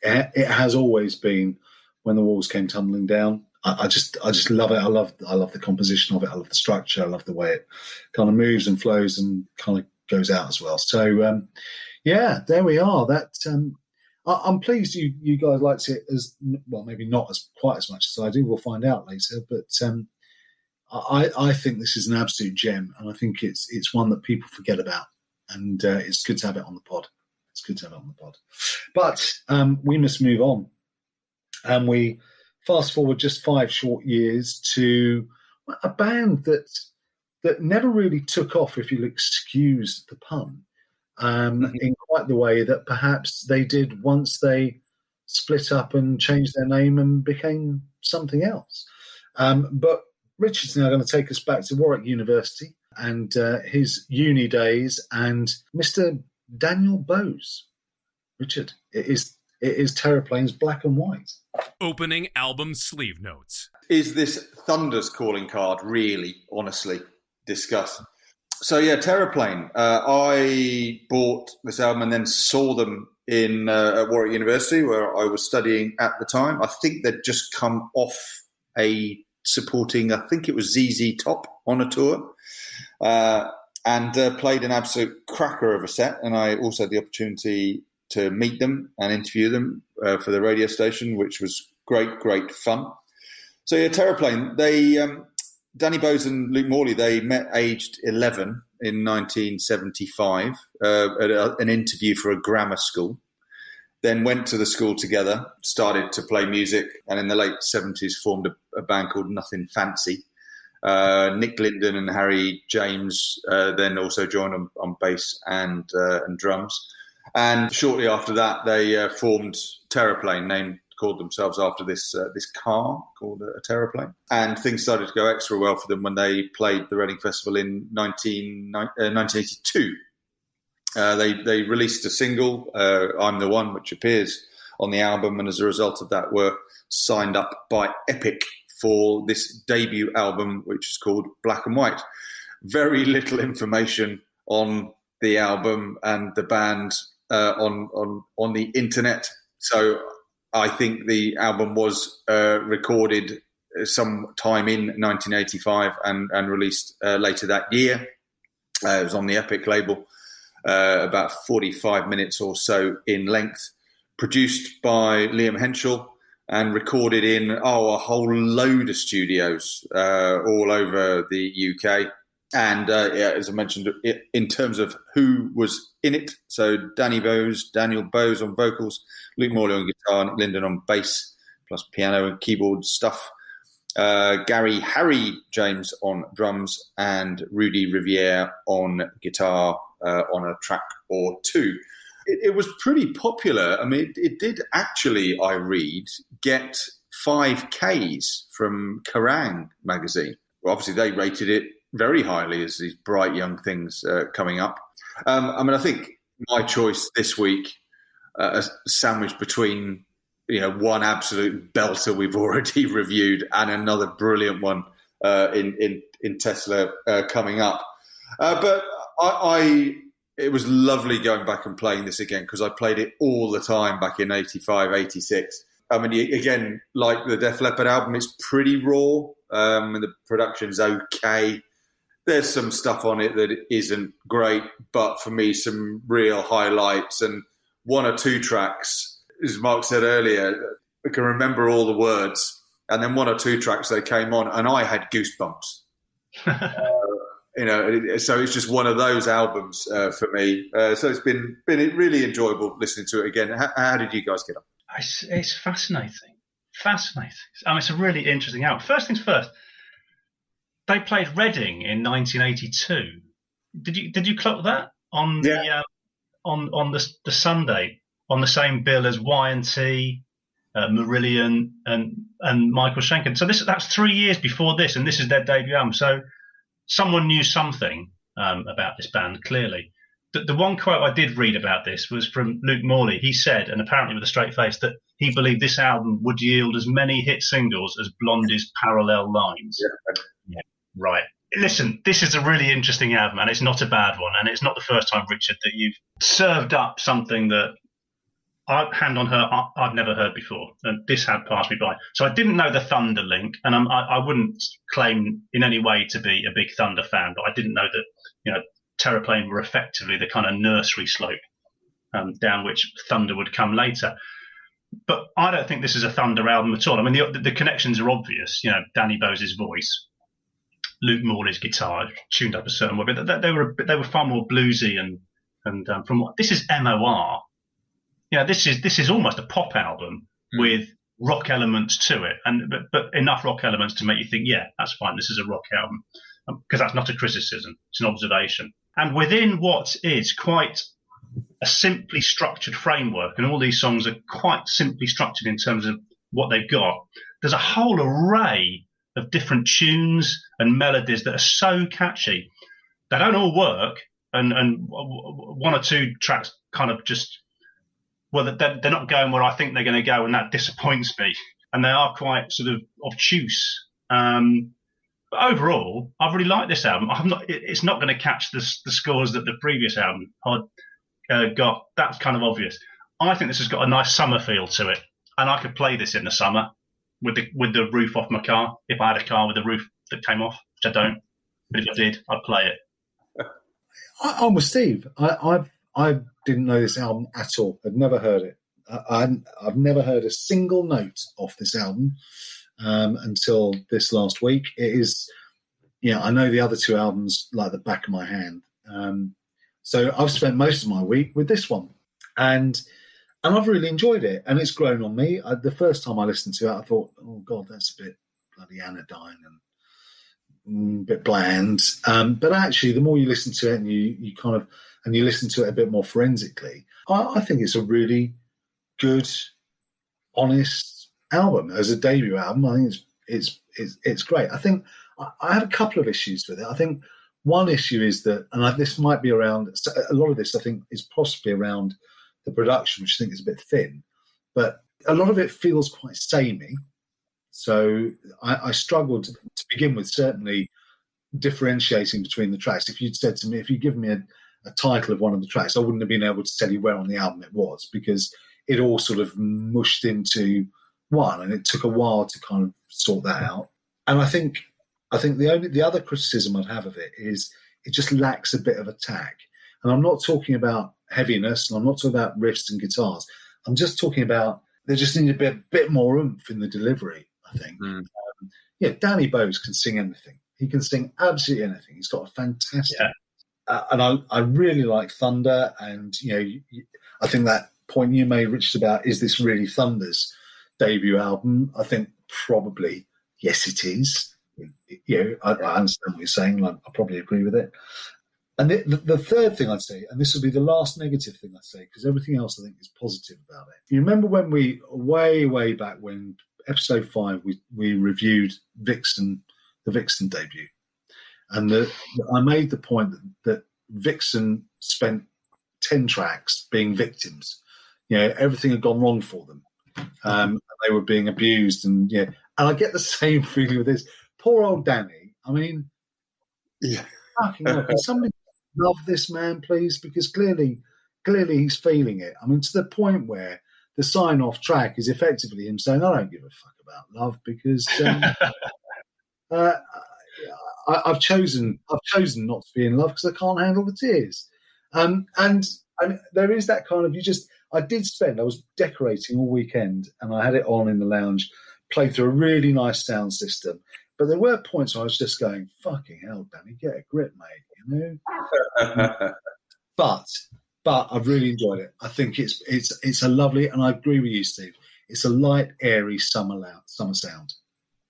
it, it, has always been when the walls came tumbling down. I, I, just, I just love it. I love, I love the composition of it. I love the structure. I love the way it kind of moves and flows and kind of goes out as well. So um, yeah, there we are. That um, I, am pleased you you guys liked it as well. Maybe not as quite as much as I do. We'll find out later. But um, I I think this is an absolute gem, and I think it's it's one that people forget about, and uh, it's good to have it on the pod. It's good to have it on the pod. But um, we must move on, and we fast forward just five short years to a band that that never really took off, if you'll excuse the pun, um, mm-hmm. in quite the way that perhaps they did once they split up and changed their name and became something else. Um, but Richard's now going to take us back to Warwick University and uh, his uni days and Mr. Daniel Bowes. Richard, it is it is Terraplane's Black and White. Opening album sleeve notes. Is this Thunder's calling card really, honestly? discuss. So yeah, Terraplane. Uh, I bought this album and then saw them in uh, at Warwick University where I was studying at the time. I think they'd just come off a supporting. I think it was ZZ Top on a tour. Uh, and uh, played an absolute cracker of a set. And I also had the opportunity to meet them and interview them uh, for the radio station, which was great, great fun. So yeah, Terraplane. They um, Danny Bowes and Luke Morley, they met aged 11 in 1975 uh, at a, an interview for a grammar school. Then went to the school together, started to play music, and in the late 70s formed a, a band called Nothing Fancy. Uh, Nick Linden and Harry James uh, then also joined on, on bass and, uh, and drums. And shortly after that, they uh, formed Terraplane, named called themselves after this uh, this car called a, a Terraplane. And things started to go extra well for them when they played the Reading Festival in 19, uh, 1982. Uh, they they released a single, uh, "I'm the One," which appears on the album, and as a result of that, were signed up by Epic for this debut album, which is called Black and White. Very little information on the album and the band uh, on on on the internet. So I think the album was uh, recorded some time in 1985 and, and released uh, later that year. It was on the Epic label, uh, about 45 minutes or so in length, produced by Liam Henschel and recorded in oh a whole load of studios uh, all over the UK. And uh, yeah, as I mentioned, in terms of who was in it, so Danny Bowes, Daniel Bowes on vocals, Luke Morley on guitar, Nick Linden on bass, plus piano and keyboard stuff. Uh, Gary Harry James on drums, and Rudy Riviere on guitar uh, on a track or two. It, it, was pretty popular. I mean, it, it did actually, I read, get five Ks from Kerrang magazine. Well, obviously, they rated it very highly as these bright young things uh, coming up. Um, I mean, I think my choice this week, uh, a sandwich between you know one absolute belter we've [LAUGHS] already reviewed and another brilliant one uh, in in in Tesla uh, coming up. Uh, but I, I, it was lovely going back and playing this again because I played it all the time back in 85, 86. I mean, again, like the Def Leppard album, it's pretty raw um, and the production's okay. There's some stuff on it that isn't great, but for me, some real highlights and one or two tracks as Mark said earlier, I can remember all the words, and then one or two tracks they came on, and I had goosebumps. [LAUGHS] uh, you know, so it's just one of those albums uh, for me. Uh, so it's been been really enjoyable listening to it again. How, how did you guys get on? It's, it's, fascinating, fascinating. I mean, it's a really interesting album. First things first, they played Reading in 1982. Did you did you clock that on yeah. the uh, on on the the Sunday on the same bill as Y&T, uh, Marillion, and and Michael Schenker. So this that's three years before this, and this is their debut album. So someone knew something um, about this band clearly. The, the one quote I did read about this was from Luke Morley. He said, and apparently with a straight face, that he believed this album would yield as many hit singles as Blondie's Parallel Lines. Yeah. yeah. Right. Listen, this is a really interesting album, and it's not a bad one. And it's not the first time, Richard, that you've served up something that hand on her, I, have never heard before, and this had passed me by. So I didn't know the Thunder link, and I, I wouldn't claim in any way to be a big Thunder fan, but I didn't know that you know Terraplane were effectively the kind of nursery slope um, down which Thunder would come later. But I don't think this is a Thunder album at all. I mean, the, the connections are obvious. You know, Danny Bowes's voice, Luke Morley's guitar tuned up a certain way, but they, they were they were far more bluesy and and um, from what this is MOR know, this is this is almost a pop album mm. with rock elements to it, and but, but enough rock elements to make you think, yeah, that's fine. This is a rock album because um, that's not a criticism; it's an observation. And within what is quite a simply structured framework, and all these songs are quite simply structured in terms of what they've got. There's a whole array of different tunes and melodies that are so catchy. They don't all work, and and one or two tracks kind of just well, they're, they're not going where I think they're going to go, and that disappoints me. And they are quite sort of obtuse. Um, but overall, I really like this album. I'm not. It's not going to catch the, the scores that the previous album had uh, got. That's kind of obvious. I think this has got a nice summer feel to it, and I could play this in the summer with the with the roof off my car. If I had a car with the roof that came off, which I don't, but if I did, I'd play it. I, am with Steve. I, I've I didn't know this album at all. I'd never heard it. I, have never heard a single note off this album um, until this last week. It is, yeah, I know the other two albums like the back of my hand. Um, so I've spent most of my week with this one, and and I've really enjoyed it, and it's grown on me. I, the first time I listened to it, I thought, oh god, that's a bit bloody anodyne and mm, a bit bland. Um, but actually, the more you listen to it, and you you kind of and you listen to it a bit more forensically, I, I think it's a really good, honest album as a debut album. I think it's it's it's, it's great. I think I, I have a couple of issues with it. I think one issue is that, and I, this might be around a lot of this. I think is possibly around the production, which I think is a bit thin, but a lot of it feels quite samey. So I, I struggled to begin with, certainly differentiating between the tracks. If you'd said to me, if you'd given me a, a title of one of the tracks, I wouldn't have been able to tell you where on the album it was because it all sort of mushed into one, and it took a while to kind of sort that out. And I think, I think the only the other criticism I'd have of it is it just lacks a bit of attack. And I'm not talking about heaviness, and I'm not talking about riffs and guitars. I'm just talking about there just needs a bit bit more oomph in the delivery. I think. Mm. Um, yeah, Danny Bowes can sing anything. He can sing absolutely anything. He's got a fantastic yeah uh, and I, I really like Thunder, and you know, I think that point you made, Richard, about is this really Thunder's debut album? I think probably Yes, it is. You know, I, I understand what you're saying. I, I probably agree with it. And the, the, third thing I'd say, and this will be the last negative thing I'd say, because everything else I think is positive about it. You remember when we, way, way back when episode five, we, we reviewed Vixen, the Vixen debut. And the, I made the point that, that Vixen spent 10 tracks being victims. You know, everything had gone wrong for them. Um, they were being abused. And yeah, and I get the [LAUGHS] same feeling with this. Poor old Danny. I mean, yeah. Can somebody love this man, please? Because clearly, clearly he's feeling it. I mean, to the point where the sign off track is effectively him saying, I don't give a fuck about love because um, [LAUGHS] uh, I, have chosen I've chosen not to be in love because I can't handle the tears. Um, and and there is that kind of you just I did spend I was decorating all weekend and I had it on in the lounge, played through a really nice sound system. But there were points where I was just going, "Fucking hell, Danny, get a grip, mate," you know. [LAUGHS] but but I've really enjoyed it. I think it's it's it's a lovely, and I agree with you, Steve. It's a light, airy summer loud, summer sound,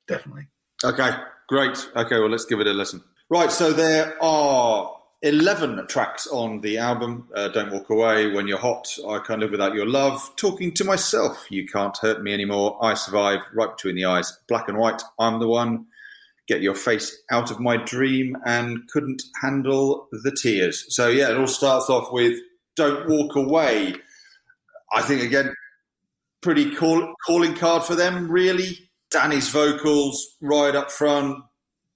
definitely. Okay, great. Okay, well, let's give it a listen. Right, so there are 11 tracks on the album. Uh, Don't Walk Away, When You're Hot, I Can't Live Without Your Love, Talking to Myself, You Can't Hurt Me Anymore, I Survive, Right Between the Eyes, Black and White, I'm the One, Get Your Face Out of My Dream, and Couldn't Handle the Tears. So, yeah, it all starts off with Don't Walk Away. I think, again, pretty call, calling card for them, really. Danny's vocals right up front,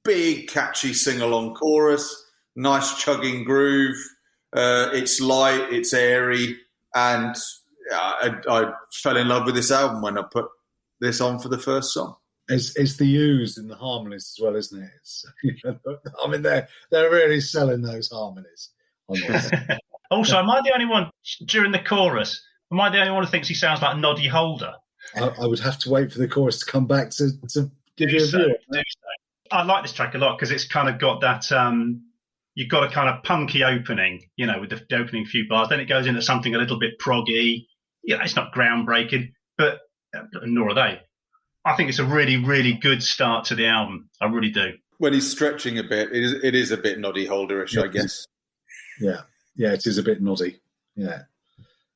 big catchy sing along chorus, nice chugging groove. Uh, it's light, it's airy, and I, I, fell in love with this album when I put this on for the first song. It's, it's the used in the harmonies as well, isn't it? [LAUGHS] I mean, they're they're really selling those harmonies. [LAUGHS] [LAUGHS] also, am I the only one during the chorus? Am I the only one who thinks he sounds like Noddy Holder? I, I, would have to wait for the chorus to come back to, to give do you a so, view. So. I like this track a lot because it's kind of got that. Um, you've got a kind of punky opening, you know, with the, the, opening few bars. Then it goes into something a little bit proggy. Yeah, it's not groundbreaking, but uh, nor are they. I think it's a really, really good start to the album. I really do. When he's stretching a bit, it is, it is a bit noddy holderish, yeah. I guess. Yeah, yeah, it is a bit noddy. Yeah.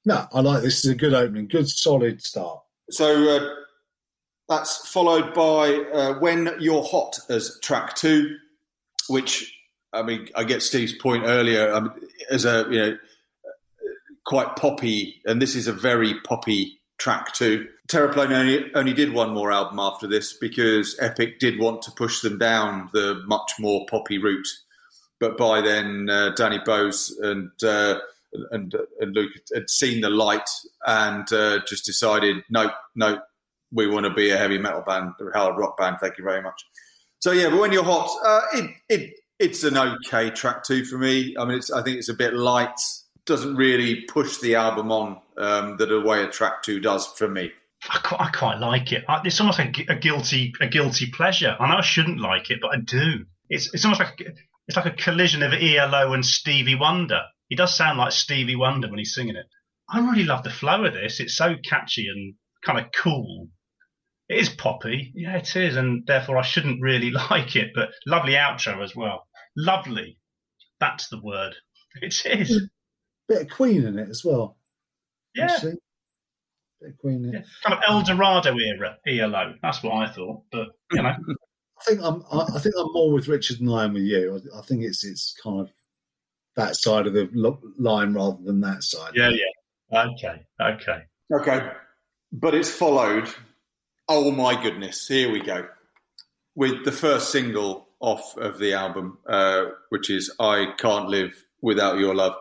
No, I like this. Is a good opening, good solid start. So uh, that's followed by uh, When You're Hot as track two, which I mean, I get Steve's point earlier um, as a you know quite poppy, and this is a very poppy track too. Terraplane only only did one more album after this because Epic did want to push them down the much more poppy route, but by then uh, Danny Bowes and uh, and, and Luke had seen the light and uh, just decided, no, no, we want to be a heavy metal band, a hard rock band. Thank you very much. So yeah, but when you're hot, uh, it it it's an okay track too for me. I mean, it's I think it's a bit light. Doesn't really push the album on um, the way a track two does for me. I quite, I quite like it. It's almost like a guilty a guilty pleasure. I know I shouldn't like it, but I do. It's it's almost like it's like a collision of ELO and Stevie Wonder. He does sound like Stevie Wonder when he's singing it. I really love the flow of this. It's so catchy and kind of cool. It is poppy, yeah, it is, and therefore I shouldn't really [LAUGHS] like it. But lovely outro as well. Lovely, that's the word. It is. Bit of Queen in it as well. Yeah. Actually. Bit of Queen. Yeah. Kind of El Dorado era ELO. That's what I thought. But you know. [LAUGHS] I think I'm. I think I'm more with Richard than I am with you. I, I think it's it's kind of that side of the line rather than that side. Yeah, yeah. Okay, okay. Okay. But it's followed, oh my goodness, here we go, with the first single off of the album, uh, which is I Can't Live Without Your Love.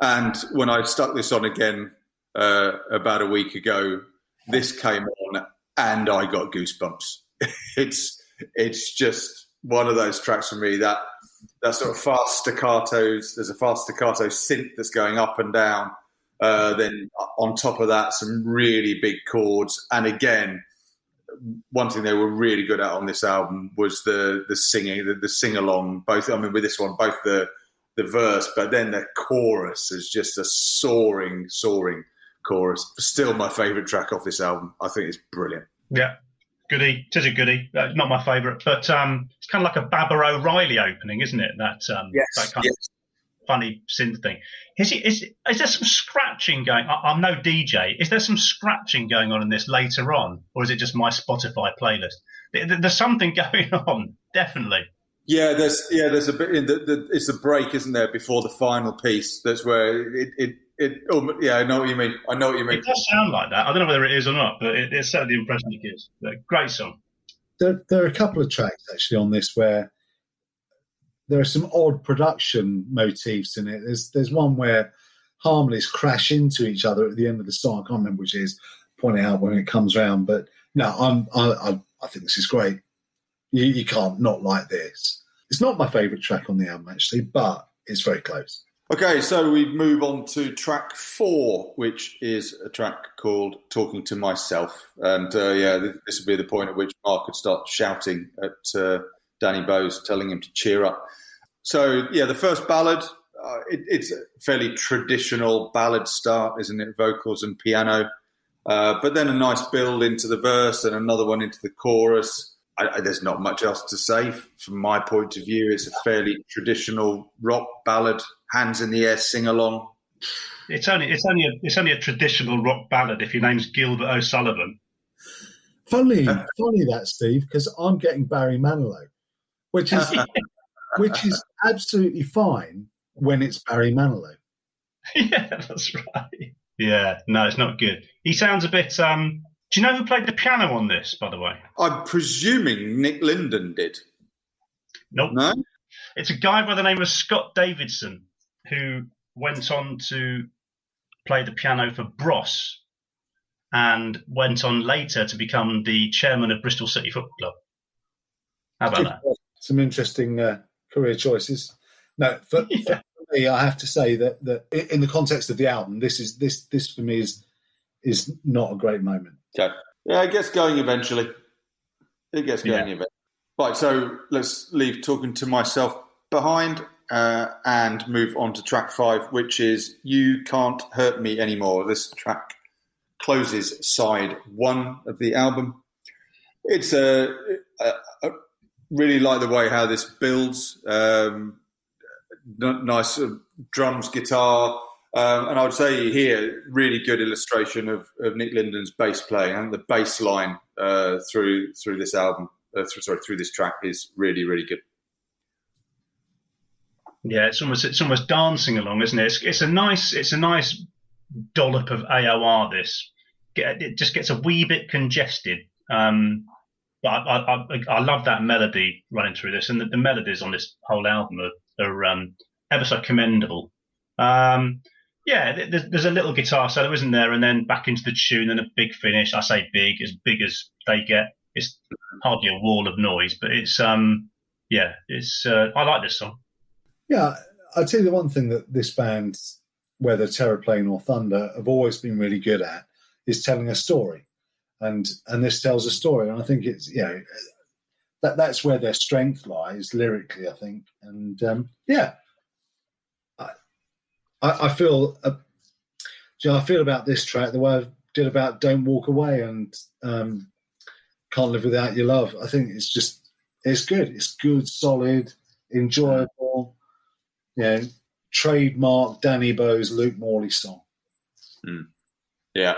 And when I stuck this on again uh, about a week ago, this came on and I got goosebumps. [LAUGHS] it's it's just one of those tracks for me that that sort of fast staccatos. There's a fast staccato synth that's going up and down. Uh, then on top of that, some really big chords. And again, one thing they were really good at on this album was the the singing, the, the sing along. Both, I mean, with this one, both the the verse, but then the chorus is just a soaring, soaring chorus. Still, my favourite track off this album. I think it's brilliant. Yeah, goody. It is a goody. Uh, not my favourite, but um, it's kind of like a Baba O'Riley opening, isn't it? That um, Yes, that kind yes. of funny synth thing. Is, it, is, is there some scratching going? I, I'm no DJ. Is there some scratching going on in this later on, or is it just my Spotify playlist? There- there- There's something [LAUGHS] going on, definitely. Yeah, there's yeah, there's a bit. In the, the, it's a break, isn't there, before the final piece? That's where it it, it oh, yeah, I know what you mean. I know what you mean. It does sound like that. I don't know whether it is or not, but it, it's certainly the impression it gives. But great song. There, there are a couple of tracks actually on this where there are some odd production motifs in it. There's there's one where harmonies crash into each other at the end of the song. I can't remember which is. Point it out when it comes round. But no, I'm I I, I think this is great. You, you can't not like this. It's not my favourite track on the album actually, but it's very close. Okay, so we move on to track four, which is a track called "Talking to Myself," and uh, yeah, th- this would be the point at which Mark could start shouting at uh, Danny Bowes, telling him to cheer up. So yeah, the first ballad, uh, it, it's a fairly traditional ballad start, isn't it? Vocals and piano, uh, but then a nice build into the verse and another one into the chorus. I, there's not much else to say from my point of view. It's a fairly traditional rock ballad, hands in the air, sing along. It's only it's only a, it's only a traditional rock ballad if your name's Gilbert O'Sullivan. Funny, funny that Steve, because I'm getting Barry Manilow, which is [LAUGHS] which is absolutely fine when it's Barry Manilow. [LAUGHS] yeah, that's right. Yeah, no, it's not good. He sounds a bit. Um, do you know who played the piano on this, by the way? I'm presuming Nick Linden did. Nope. No, It's a guy by the name of Scott Davidson who went on to play the piano for Bros and went on later to become the chairman of Bristol City Football Club. How about that? Some interesting uh, career choices. No, for, [LAUGHS] Yeah. for me, I have to say that that in the context of the album, this is this this for me is is not a great moment. okay. Yeah, it gets going eventually. It gets going Yeah. eventually. Right, so let's leave talking to myself behind uh, and move on to track five, which is "You Can't Hurt Me Anymore." This track closes side one of the album. It's a, a, a really like the way how this builds. Um, n- nice uh, drums, guitar, um, and I would say here really good illustration of, of Nick Linden's bass playing. and the bass line uh, through through this album, uh, through, sorry, through this track is really really good. Yeah, it's almost it's almost dancing along, isn't it? It's, it's a nice it's a nice dollop of AOR. This Get- it just gets a wee bit congested. Um, but I, I, I, love that melody running through this, and the, the melodies on this whole album are, are um, ever so commendable. Um, yeah, there's, there's a little guitar solo, isn't there? And then back into the tune and a big finish. I say big, as big as they get. It's hardly a wall of noise, but it's um, yeah, it's uh, I like this song. Yeah, I'd say the one thing that this band, whether Terraplane or Thunder, have always been really good at is telling a story, and and this tells a story, and I think it's you know that that's where their strength lies lyrically, I think, and um, yeah, I I, I feel uh, you know, I feel about this track the way I did about "Don't Walk Away" and um, "Can't Live Without Your Love." I think it's just it's good, it's good, solid, enjoyable you know, trademark Danny Bowes, Luke Morley song. Yeah.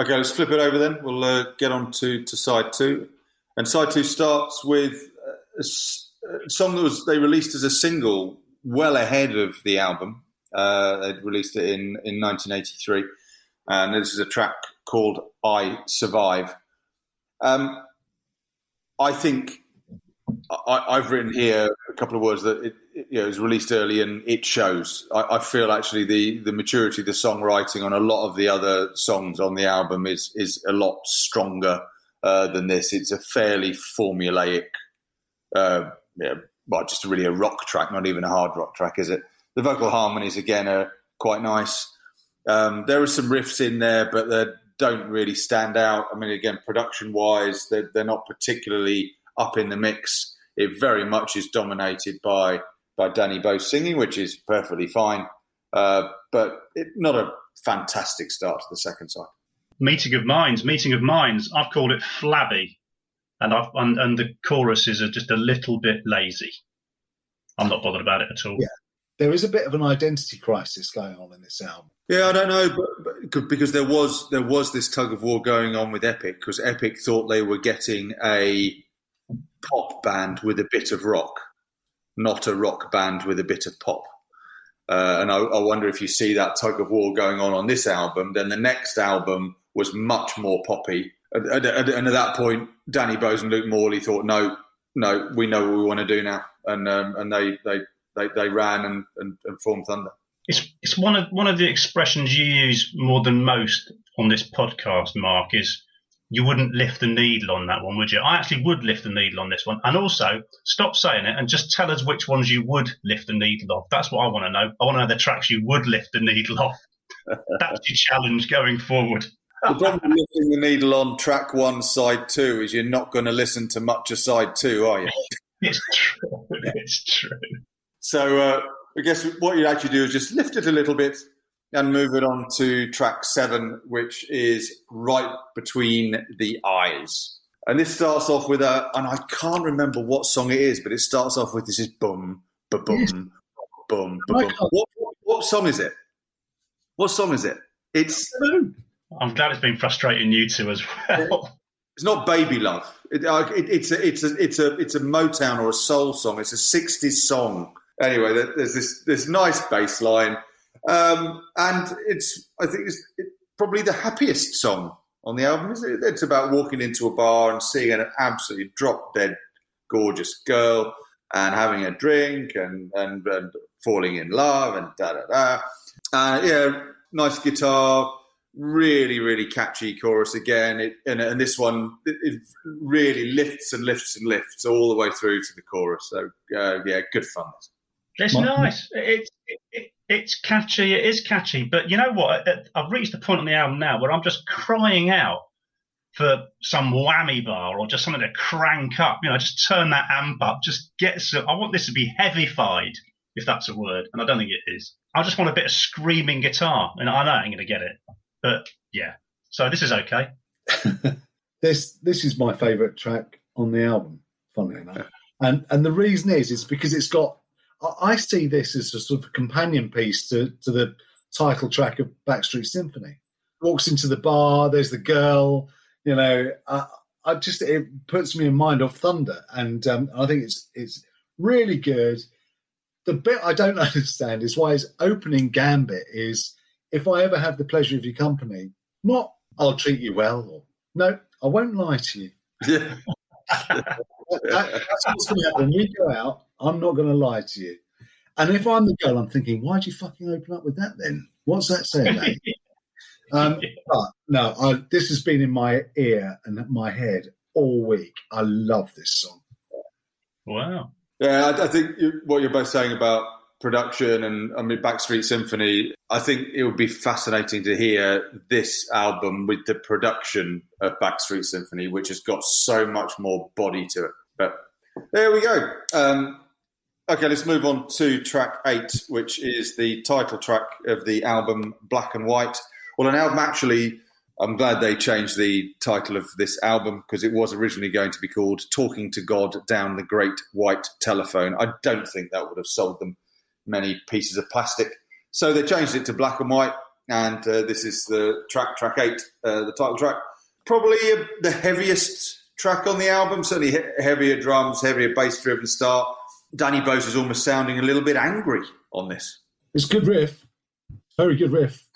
Okay, let's flip it over then. We'll uh, get on to, to side two. And side two starts with a, a, a song that was they released as a single well ahead of the album. Uh, they'd released it in, in 1983. And this is a track called I Survive. Um, I think I, I've written here a couple of words that it, it, you know, was released early and it shows. I, I feel actually the, the maturity the songwriting on a lot of the other songs on the album is is a lot stronger uh, than this. It's a fairly formulaic, uh, yeah, well, just really a rock track, not even a hard rock track, is it? The vocal harmonies again are quite nice. Um, there are some riffs in there, but they don't really stand out. I mean, again, production wise, they're, they're not particularly up in the mix. It very much is dominated by by Danny Bowes singing, which is perfectly fine, uh, but it, not a fantastic start to the second side. Meeting of Minds, Meeting of Minds. I've called it flabby, and I've and, and the choruses are just a little bit lazy. I'm not bothered about it at all. Yeah. There is a bit of an identity crisis going on in this album. Yeah, I don't know, but, but because there was there was this tug of war going on with Epic because Epic thought they were getting a pop band with a bit of rock, not a rock band with a bit of pop. Uh, and I, I, wonder if you see that tug of war going on on this album. Then the next album was much more poppy, and, and, and at that point, Danny Bowes and Luke Morley thought, no, no, we know what we want to do now, and um, and they, they they they ran and, and, and formed Thunder. It's it's one of one of the expressions you use more than most on this podcast, Mark. Is you wouldn't lift the needle on that one, would you? I actually would lift the needle on this one. And also, stop saying it and just tell us which ones you would lift the needle off. That's what I want to know. I want to know the tracks you would lift the needle off. [LAUGHS] That's your challenge going forward. the problem with lifting the needle on track one, side two, is you're not going to listen to much of side two, are you? [LAUGHS] it's true. [LAUGHS] It's true. So uh, I guess what you'd actually do is just lift it a little bit and move it on to track seven, which is right between the eyes. And this starts off with a, and I can't remember what song it is, but it starts off with this is boom, ba boom, boom, ba boom. What, what song is it? What song is it? It's. I'm glad it's been frustrating you two as well. [LAUGHS] It's not Baby Love. It, uh, it, it's a it's a it's a it's a Motown or a soul song. It's a '60s song. Anyway, there's this this nice bass line um, and it's, I think it's probably the happiest song on the album. It? It's about walking into a bar and seeing an absolutely drop dead gorgeous girl and having a drink and, and, and falling in love and da da da. Uh, yeah, nice guitar, really, really catchy chorus again. It, and, and this one, it, it, really lifts and lifts and lifts all the way through to the chorus. So, uh, yeah, good fun. It's nice. It's it, it's catchy. It is catchy. But you know what? I've reached the point on the album now where I'm just crying out for some whammy bar or just something to crank up. You know, just turn that amp up. Just get some. I want this to be heavified, if that's a word, and I don't think it is. I just want a bit of screaming guitar, and I know I ain't going to get it, but yeah. So this is okay. [LAUGHS] this this is my favourite track on the album. Funnily enough, and and the reason is is because it's got I see this as a sort of companion piece to, to the title track of Backstreet Symphony. Walks into the bar, there's the girl, you know. I, I just it puts me in mind of Thunder, and um, I think it's it's really good. The bit I don't [LAUGHS] understand is why his opening gambit is, "If I ever have the pleasure of your company, not I'll treat you well, or no, I won't lie to you." [LAUGHS] Yeah. that, that's what's going to happen. We go out, I'm not going to lie to you. And if I'm the girl, I'm thinking, why'd you fucking open up with that then? What's that saying? [LAUGHS] um, but no, I, this has been in my ear and my head all week. I love this song. Wow. Yeah, I, I think you, what you're both saying about production and I mean Backstreet Symphony, I think it would be fascinating to hear this album with the production of Backstreet Symphony, which has got so much more body to it. But there we go. Um, Okay, let's move on to track eight, which is the title track of the album Black and White. Well, an album actually, I'm glad they changed the title of this album because it was originally going to be called Talking to God Down the Great White Telephone. I don't think that would have sold them many pieces of plastic. So they changed it to Black and White, and uh, this is the track, track eight, uh, the title track. Probably uh, the heaviest track on the album, certainly he- heavier drums, heavier bass driven start Danny Bowes is almost sounding a little bit angry on this. It's good riff, very good riff.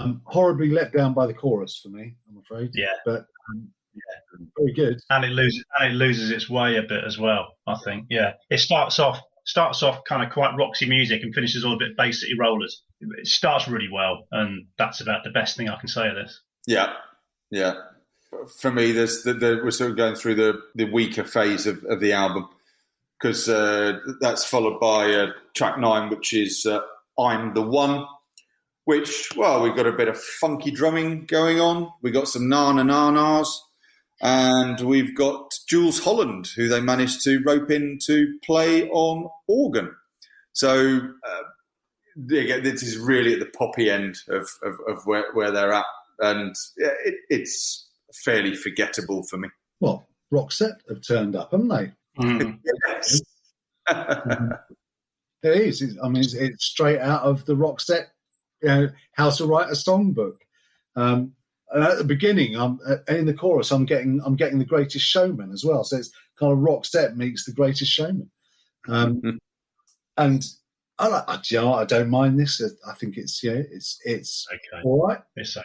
Um, horribly let down by the chorus for me, I'm afraid. Yeah, but um, yeah, very good. And it loses and it loses its way a bit as well. I think. Yeah, it starts off starts off kind of quite roxy music and finishes all a bit Bay City Rollers. It starts really well, and that's about the best thing I can say of this. Yeah, yeah. For me, there's the, the, we're sort of going through the, the weaker phase of, of the album because uh, that's followed by uh, track nine, which is uh, I'm the One, which, well, we've got a bit of funky drumming going on. We've got some na na na nas, and we've got Jools Holland, who they managed to rope in to play on organ. So, uh, again, this is really at the poppy end of, of, of where, where they're at and it, it's fairly forgettable for me. Well, Roxette have turned up, haven't they? Mm. [LAUGHS] Yes. [LAUGHS] It is. It's- I mean, it's, it's straight out of the Roxette, you know, How to Write a Songbook. Um, and at the beginning, I'm uh, in the chorus. I'm getting I'm getting the Greatest Showman as well. So it's kind of Roxette meets the Greatest Showman. Um, [LAUGHS] and I, like- I, do you know, what? I don't mind this. I think it's yeah, it's it's okay. all right. It's okay.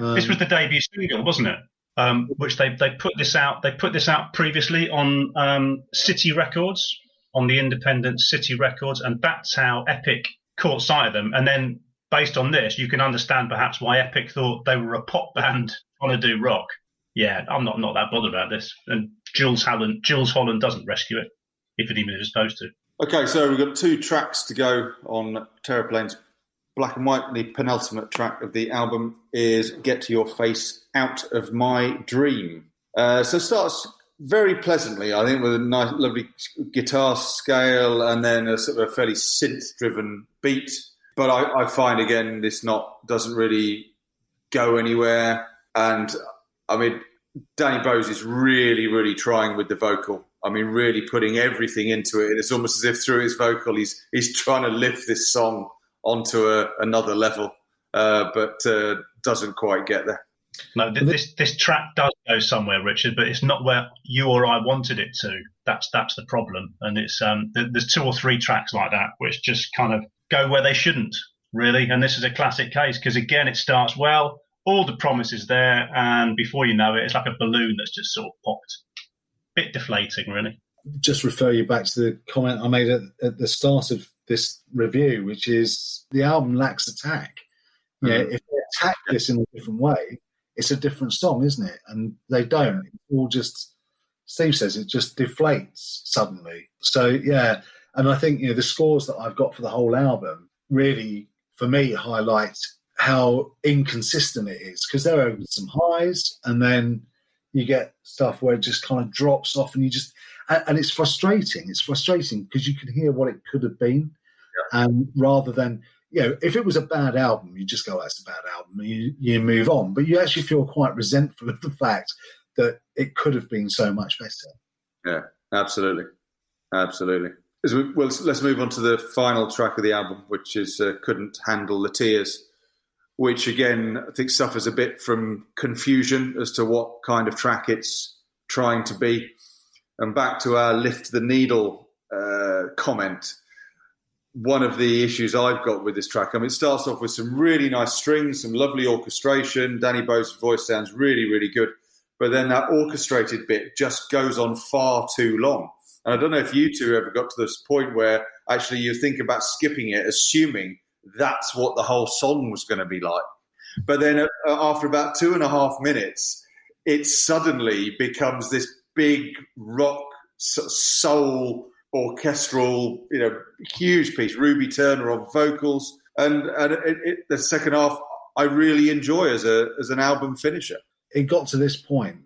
Um, This was the debut single, wasn't it? Um, which they they put this out. They put this out previously on um, City Records, on the independent City Records, and that's how Epic caught sight of them. And then, based on this, you can understand perhaps why Epic thought they were a pop band trying to do rock. Yeah, I'm not not that bothered about this. And Jools Holland, Jools Holland doesn't rescue it, if it even is supposed to. Okay, so we've got two tracks to go on Terraplane's Black and White. The penultimate track of the album is Get Your Face Out of My Dream. Uh, so starts very pleasantly, I think, with a nice, lovely guitar scale and then a sort of a fairly synth-driven beat. But I, I find again this not doesn't really go anywhere. And I mean, Danny Bowes is really, really trying with the vocal. I mean, really putting everything into it. It's almost as if through his vocal, he's he's trying to lift this song onto a, another level, uh, but uh, doesn't quite get there. No, th- this this track does go somewhere, Richard, but it's not where you or I wanted it to. That's that's the problem, and it's um th- there's two or three tracks like that which just kind of go where they shouldn't, really. And this is a classic case because again, it starts well, all the promise is there, and before you know it, it's like a balloon that's just sort of popped. Bit deflating, really. just refer you back to the comment I made at, at the start of this review, which is the album lacks attack. Yeah, Mhm. if they attack this in a different way, it's a different song, isn't it? And they don't. It's all just Steve says it just deflates suddenly. So yeah, and I think you know the scores that I've got for the whole album really, for me, highlight how inconsistent it is because there are some highs and then you get stuff where it just kind of drops off and you just and, and it's frustrating it's frustrating because you can hear what it could have been and rather than you know if it was a bad album you just go that's a bad album and you, you move on but you actually feel quite resentful [LAUGHS] of the fact that it could have been so much better Yeah, Absolutely, absolutely. As we, well, let's move on to the final track of the album, which is uh, "Couldn't Handle the Tears," which again I think suffers a bit from confusion as to what kind of track it's trying to be. And back to our "Lift the Needle" uh, comment. One of the issues I've got with this track, I mean, it starts off with some really nice strings, some lovely orchestration. Danny Bowes' voice sounds really, really good but then that orchestrated bit just goes on far too long. And I don't know if you two ever got to this point where actually you think about skipping it, assuming that's what the whole song was going to be like. But then uh, after about two and a half minutes, it suddenly becomes this big rock soul orchestral, you know, huge piece. Ruby Turner on vocals, and and it, it, the second half I really enjoy as a as an album finisher. it got to this point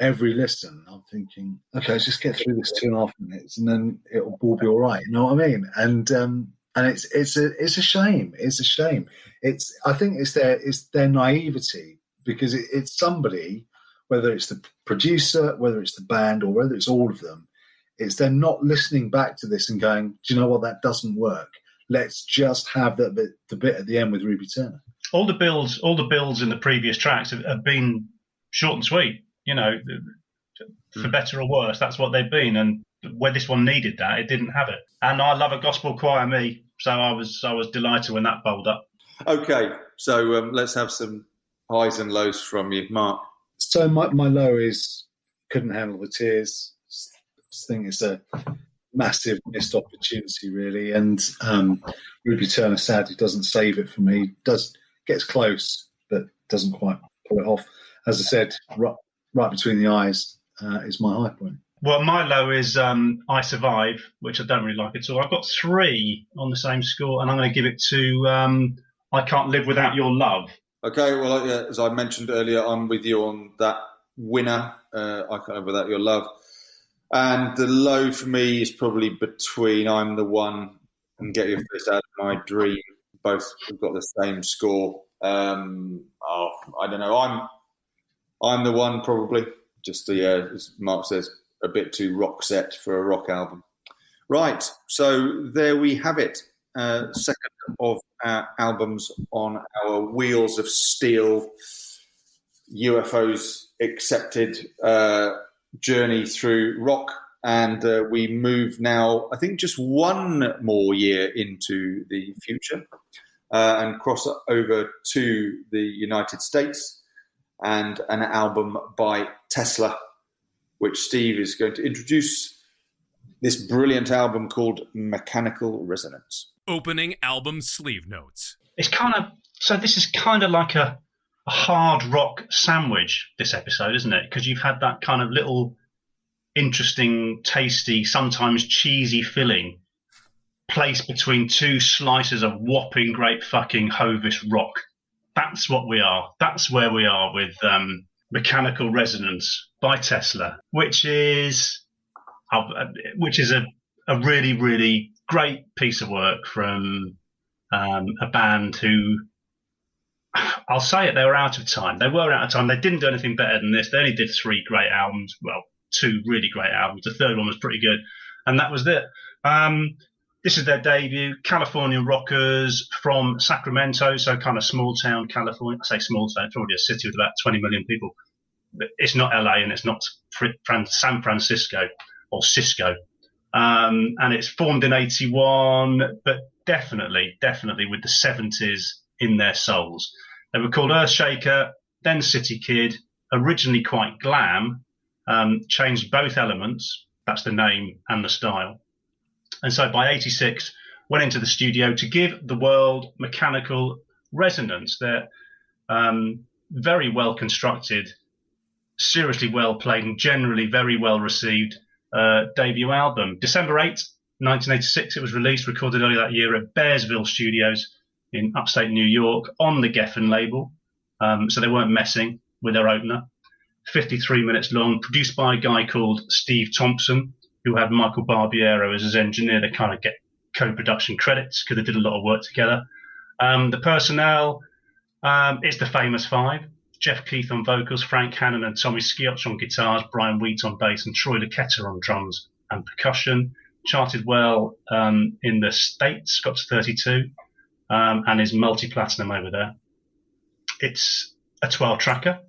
every listen i'm thinking okay let's just get through this two and a half minutes and then it'll all be all right. You know what i mean? And um and it's it's a it's a shame. It's a shame. It's i think it's their it's their naivety because it, it's somebody whether it's the producer whether it's the band or whether it's all of them it's them not listening back to this and going do you know what that doesn't work let's just have that bit the bit at the end with ruby turner all the builds, all the builds in the previous tracks have, have been short and sweet. You know, for better or worse, that's what they've been. And where this one needed that, it didn't have it. And I love a gospel choir, me. So I was, I was delighted when that bowled up. Okay, so um, let's have some highs and lows from you, Mark. So my, my low is couldn't handle the tears. I think it's a massive missed opportunity, really. And um, Ruby Turner sadly doesn't save it for me. Does gets close, but doesn't quite pull it off. As I said, right, right between the eyes uh, is my high point. Well, my low is um, I Survive, which I don't really like at all. I've got three on the same score, and I'm going to give it to um, I Can't Live Without Your Love. Okay, well, uh, as I mentioned earlier, I'm with you on that winner. Uh, I can't live without your love. And the low for me is probably between I'm the one and Get Your Face Out of My Dream. Both have got the same score. Um, oh, I don't know. I'm I'm the one probably. Just the uh, as Mark says, a bit too rock set for a rock album. Right. So there we have it. Uh, second of our albums on our Wheels of Steel UFOs accepted uh, journey through rock. And uh, we move now, I think, just one more year into the future uh, and cross over to the United States and an album by Tesla, which Steve is going to introduce this brilliant album called Mechanical Resonance. Opening album sleeve notes. It's kind of so. This is kind of like a, a hard rock sandwich. This episode, isn't it? Because you've had that kind of little interesting, tasty, sometimes cheesy filling placed between two slices of whopping great fucking Hovis rock. That's what we are. That's where we are with um, Mechanical Resonance by Tesla, which is uh, which is a, a really, really great piece of work from um, a band who, I'll say it, they were out of time. They were out of time. They didn't do anything better than this. They only did three great albums. Well, two really great albums. The third one was pretty good, and that was it. Um, this is their debut. California rockers from Sacramento, so kind of small town California. I say small town, it's already a city with about 20 million people. It's not LA and it's not San Francisco or Cisco. Um, and it's formed in 81, but definitely, definitely with the 70s in their souls. They were called Earthshaker, then City Kid, originally quite glam, um, changed both elements, that's the name and the style. And so by 86, went into the studio to give the world mechanical resonance. They're um, very well constructed, seriously well played, and generally very well received uh, debut album. December 8, 1986, it was released, recorded earlier that year at Bearsville Studios in upstate New York on the Geffen label. Um, so they weren't messing with their opener. 53 minutes long, produced by a guy called Steve Thompson, who had Michael Barbiero as his engineer to kind of get co-production credits because they did a lot of work together. Um, the personnel, um, it's the famous five. Jeff Keith on vocals, Frank Hannon and Tommy Skeoch on guitars, Brian Wheat on bass, and Troy Luccketta on drums and percussion. Charted well um, in the States, got to 32, um, and is multi platinum over there. It's a 12 tracker,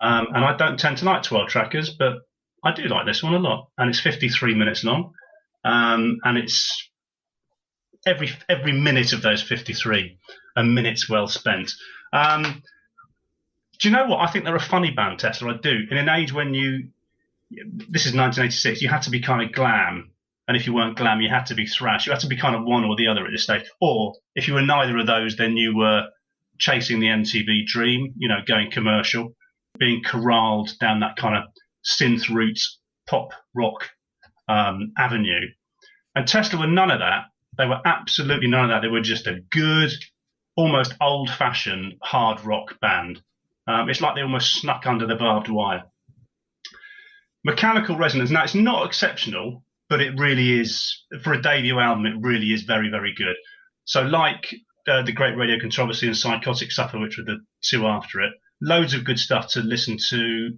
um, and I don't tend to like 12 trackers, but I do like this one a lot, and it's 53 minutes long, um, and it's every every minute of those 53 a minute's well spent. Um, do you know what? I think they're a funny band, Tesla. I do. In an age when you, this is 1986, you had to be kind of glam. And if you weren't glam, you had to be thrash. You had to be kind of one or the other at this stage. Or if you were neither of those, then you were chasing the MTV dream, you know, going commercial, being corralled down that kind of synth roots pop rock um, avenue. And Tesla were none of that. They were absolutely none of that. They were just a good, almost old fashioned hard rock band. Um, it's like they almost snuck under the barbed wire. Mechanical Resonance. Now, it's not exceptional, but it really is, for a debut album, it really is very, very good. So, like uh, The Great Radio Controversy and Psychotic Supper, which were the two after it, loads of good stuff to listen to.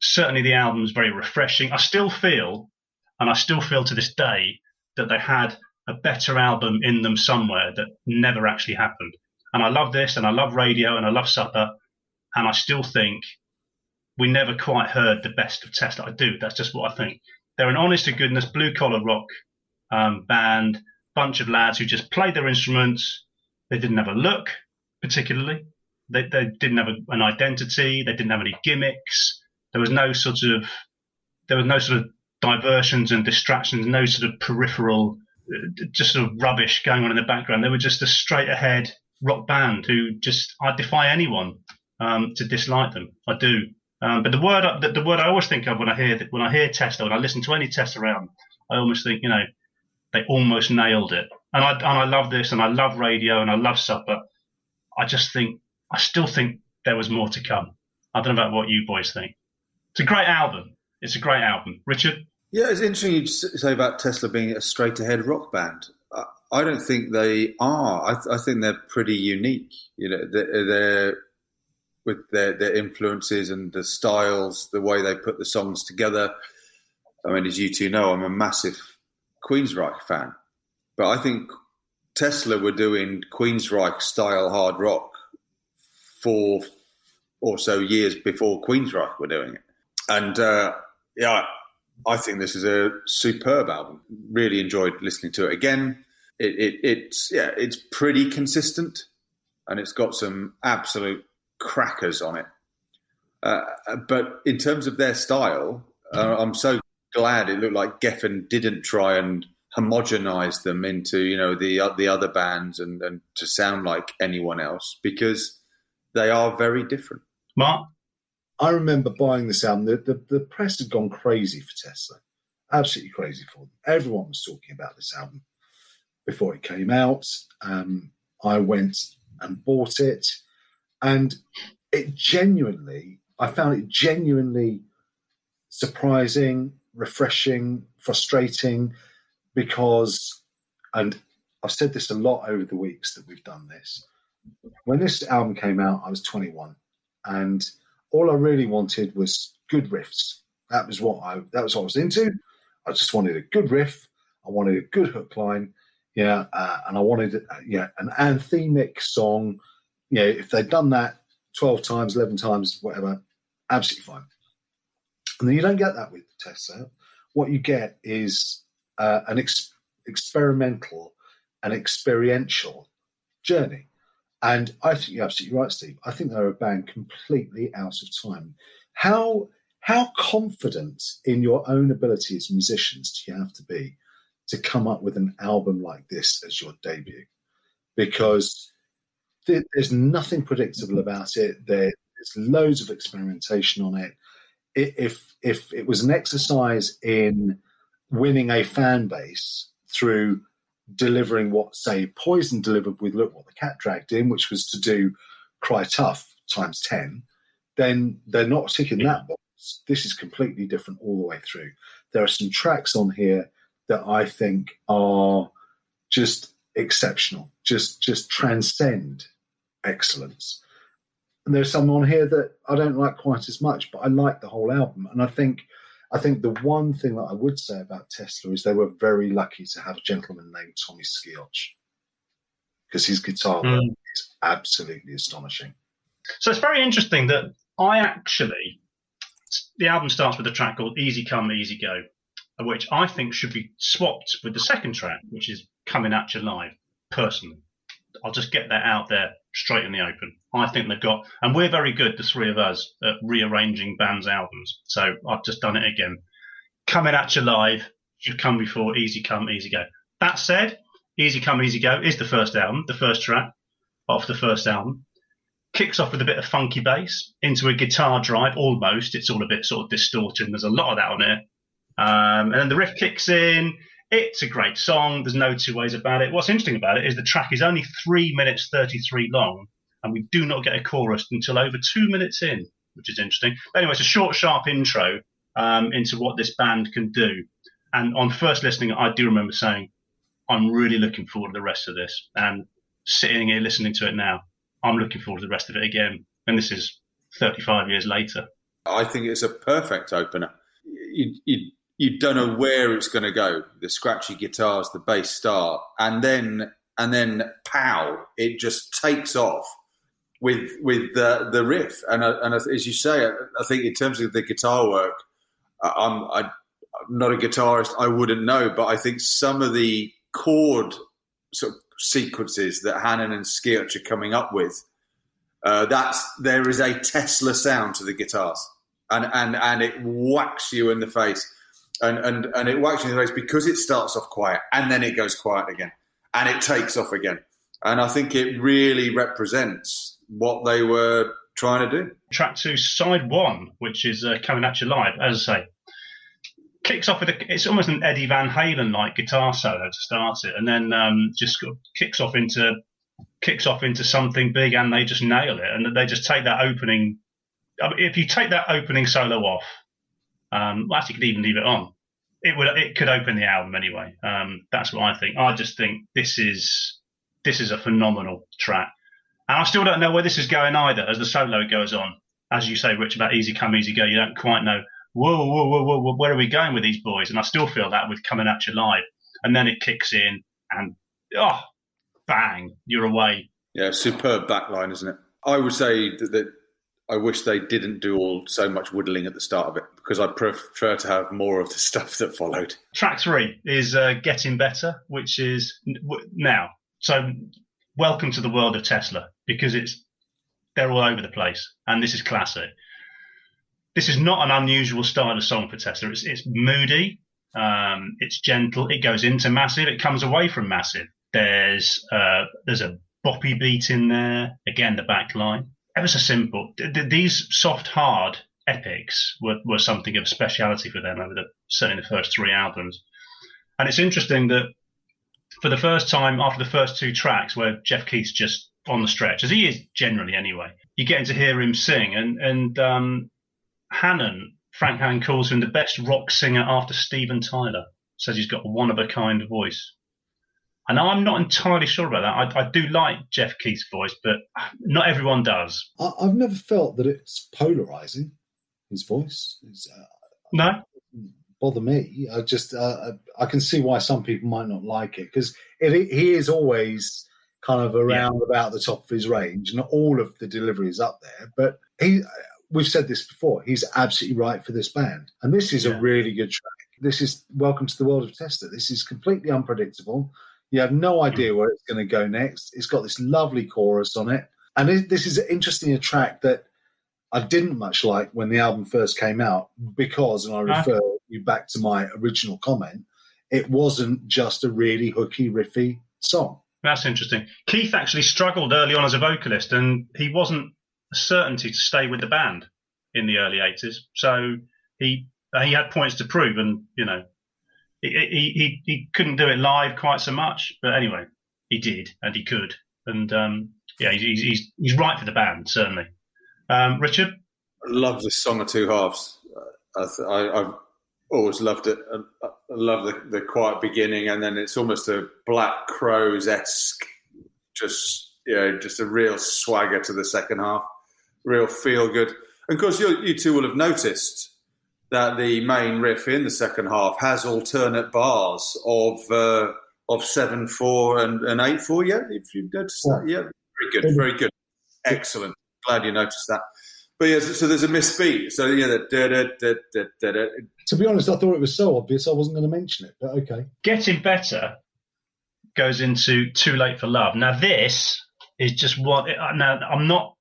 Certainly, the album is very refreshing. I still feel, and I still feel to this day, that they had a better album in them somewhere that never actually happened. And I love this, and I love radio, and I love Supper, and I still think we never quite heard the best of Tesla. I do. That's just what I think. They're an honest to goodness blue collar rock um, band, bunch of lads who just played their instruments. They didn't have a look particularly. They, they didn't have a, an identity. They didn't have any gimmicks. There was no sort of there was no sort of diversions and distractions, no sort of peripheral, uh, just sort of rubbish going on in the background. They were just a straight ahead rock band who just I defy anyone um, to dislike them. I do. Um, but the word the, the, word I always think of when I hear when I hear Tesla, when I listen to any Tesla around, I almost think you know they almost nailed it. And I and I love this, and I love radio, and I love supper. I just think I still think there was more to come. I don't know about what you boys think. It's a great album. It's a great album. Richard. Yeah, it's interesting you say about Tesla being a straight ahead rock band. I don't think they are. I, th- I think they're pretty unique. You know, they're, they're with their, their influences and the styles, the way they put the songs together. I mean, as you two know, I'm a massive Queensryche fan, but I think Tesla were doing Queensryche style hard rock for or so years before Queensryche were doing it, and uh, yeah, I think this is a superb album. Really enjoyed listening to it again. It, it, it's yeah, it's pretty consistent, and it's got some absolute crackers on it. Uh, but in terms of their style, uh, I'm so glad it looked like Geffen didn't try and homogenize them into you know the uh, the other bands and, and to sound like anyone else because they are very different. Mark, I remember buying this album. The, the, the press had gone crazy for Tesla, absolutely crazy for them. Everyone was talking about this album before it came out. Um, I went and bought it, and it genuinely, I found it genuinely surprising, refreshing, frustrating, because, and I've said this a lot over the weeks that we've done this. When this album came out, I was 21, and all I really wanted was good riffs. That was what I that was what I was into. I just wanted a good riff. I wanted a good hook line, yeah, uh, and I wanted uh, yeah an anthemic song. Yeah, if they'd done that twelve times, eleven times, whatever, absolutely fine. And then you don't get that with Tesla. What you get is uh, an ex- experimental and experiential journey. And I think you're absolutely right, Steve. I think they're a band completely out of time. How how confident in your own ability as musicians do you have to be to come up with an album like this as your debut? Because there's nothing predictable about it. there's loads of experimentation on it. If if it was an exercise in winning a fan base through delivering what, say, Poison delivered with Look What the Cat Dragged In, which was to do Cry Tough times 10, then they're not ticking that box. This is completely different all the way through. There are some tracks on here that I think are just exceptional, just just transcend excellence. And there's some on here that I don't like quite as much, but I like the whole album. And I think I think the one thing that I would say about Tesla is they were very lucky to have a gentleman named Tommy Skeoch because his guitar mm. is absolutely astonishing. So it's very interesting that I actually, the album starts with a track called Easy Come, Easy Go, which I think should be swapped with the second track, which is Coming At You Live, personally. I'll just get that out there straight in the open. I think they've got, and we're very good, the three of us, at rearranging bands' albums. So I've just done it again. Coming at you live, should come before Easy Come, Easy Go. That said, Easy Come, Easy Go is the first album, the first track off the first album. Kicks off with a bit of funky bass into a guitar drive, almost. It's all a bit sort of distorted, there's a lot of that on it. Um, and then the riff kicks in. It's a great song. There's no two ways about it. What's interesting about it is the track is only three minutes 33 long, and we do not get a chorus until over two minutes in, which is interesting. But anyway, it's a short, sharp intro um, into what this band can do. And on first listening, I do remember saying, I'm really looking forward to the rest of this. And sitting here listening to it now, I'm looking forward to the rest of it again. And this is 35 years later. I think it's a perfect opener. You, you, you don't know where it's going to go. The scratchy guitars, the bass start, and then and then pow, it just takes off with with the the riff. And uh, and as you say, I think in terms of the guitar work, I'm I, am not a guitarist. I wouldn't know, but I think some of the chord sort of sequences that Hannon and Skeoch are coming up with, uh, that's there is a Tesla sound to the guitars, and and and it whacks you in the face and and and it works in the race because it starts off quiet and then it goes quiet again and it takes off again. And I think it really represents what they were trying to do. Track two, side one, which is uh, coming at you live, as I say, kicks off with a, it's almost an Eddie Van Halen like guitar solo to start it, and then um, just kicks off into kicks off into something big, and they just nail it, and they just take that opening. I mean, if you take that opening solo off, um, well, actually, you could even leave it on. it would it could open the album anyway. Um, that's what I think. I just think this is this is a phenomenal track, and I still don't know where this is going either. As the solo goes on, as you say, Rich, about easy come, easy go, you don't quite know. Whoa, whoa, whoa, whoa, whoa where are we going with these boys? And I still feel that with coming at you live, and then it kicks in, and oh, bang, you're away. Yeah, superb backline, isn't it? I would say that, that I wish they didn't do all so much whittling at the start of it because I prefer to have more of the [LAUGHS] stuff that followed. Track three is uh, Getting Better, which is now. So, welcome to the world of Tesla because it's they're all over the place, and this is classic. This is not an unusual style of song for Tesla. It's, it's moody, um, it's gentle, it goes into massive, it comes away from massive. There's uh, there's a boppy beat in there. Again, the back line ever so simple. These soft hard epics were, were something of a speciality for them over the certainly the first three albums. And it's interesting that for the first time after the first two tracks, where Jeff Keith's just on the stretch, as he is generally anyway, you're getting to hear him sing. And and um, Hannon, Frank Hannon calls him the best rock singer after Steven Tyler. Says he's got a one of a kind voice. And I'm not entirely sure about that. I, I, do like Jeff Keith's voice, but not everyone does. I, have never felt that it's polarizing. His voice uh, no bother me. I just uh, I can see why some people might not like it because he is always kind of around yeah. about the top of his range, and all of the delivery is up there. But he, we've said this before, he's absolutely right for this band, and this is yeah. a really good track. This is Welcome to the World of Tesla. This is completely unpredictable. You have no hmm. idea where it's going to go next. It's got this lovely chorus on it. And this is interesting a track that I didn't much like when the album first came out because, and I ah. refer you back to my original comment, it wasn't just a really hooky, riffy song. That's interesting. Keith actually struggled early on as a vocalist, and he wasn't a certainty to stay with the band in the early 80s. So he he had points to prove, and you know he, he, he couldn't do it live quite so much, but anyway, he did and he could. And um, yeah, he's, he's, he's right for the band, certainly. Um, Richard? I love this song of two halves. I, have always loved it. I, I love the, the quiet beginning, and then it's almost a Black Crowes esque, just you know, just a real swagger to the second half, real feel good. And of course, you, you two will have noticed that the main riff in the second half has alternate bars of uh, of seven four and, and eight four. Yeah, if you noticed that, yeah, very good, very good, excellent. Glad you noticed that. But yeah, so, so there's a misbeat. So yeah, the da, da, da, da, da, To be honest, I thought it was so obvious I wasn't going to mention it. But okay, getting better goes into too late for love. Now this is just what. Now I'm not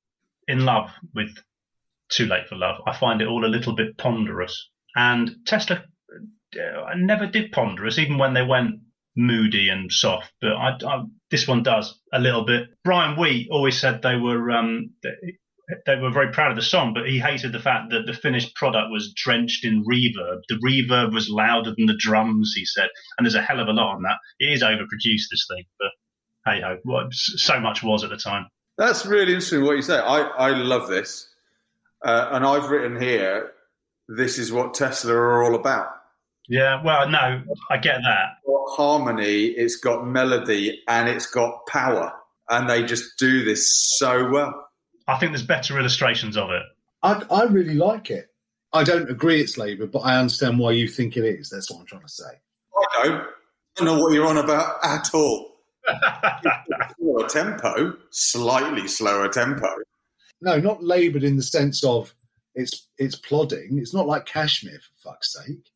in love with too Late for Love. I find it all a little bit ponderous. And Tesla uh, never did ponderous, even when they went moody and soft. But I, I, this one does a little bit. Brian Wheat always said they were um, they were very proud of the song, but he hated the fact that the finished product was drenched in reverb. The reverb was louder than the drums, he said, and there's a hell of a lot on that. It is overproduced, this thing, but hey ho, so much was at the time. That's really interesting what you say. I, I love this. Uh, and I've written here, this is what Tesla are all about. Yeah, well, no, I get that. It's harmony, it's got melody, and it's got power. And they just do this so well. I think there's better illustrations of it. I, I really like it. I don't agree it's Labour, but I understand why you think it is. That's what I'm trying to say. I don't. I don't know what you're on about at all. [LAUGHS] slower tempo, slightly slower tempo no, not laboured in the sense of it's it's plodding. It's not like Kashmir for fuck's sake.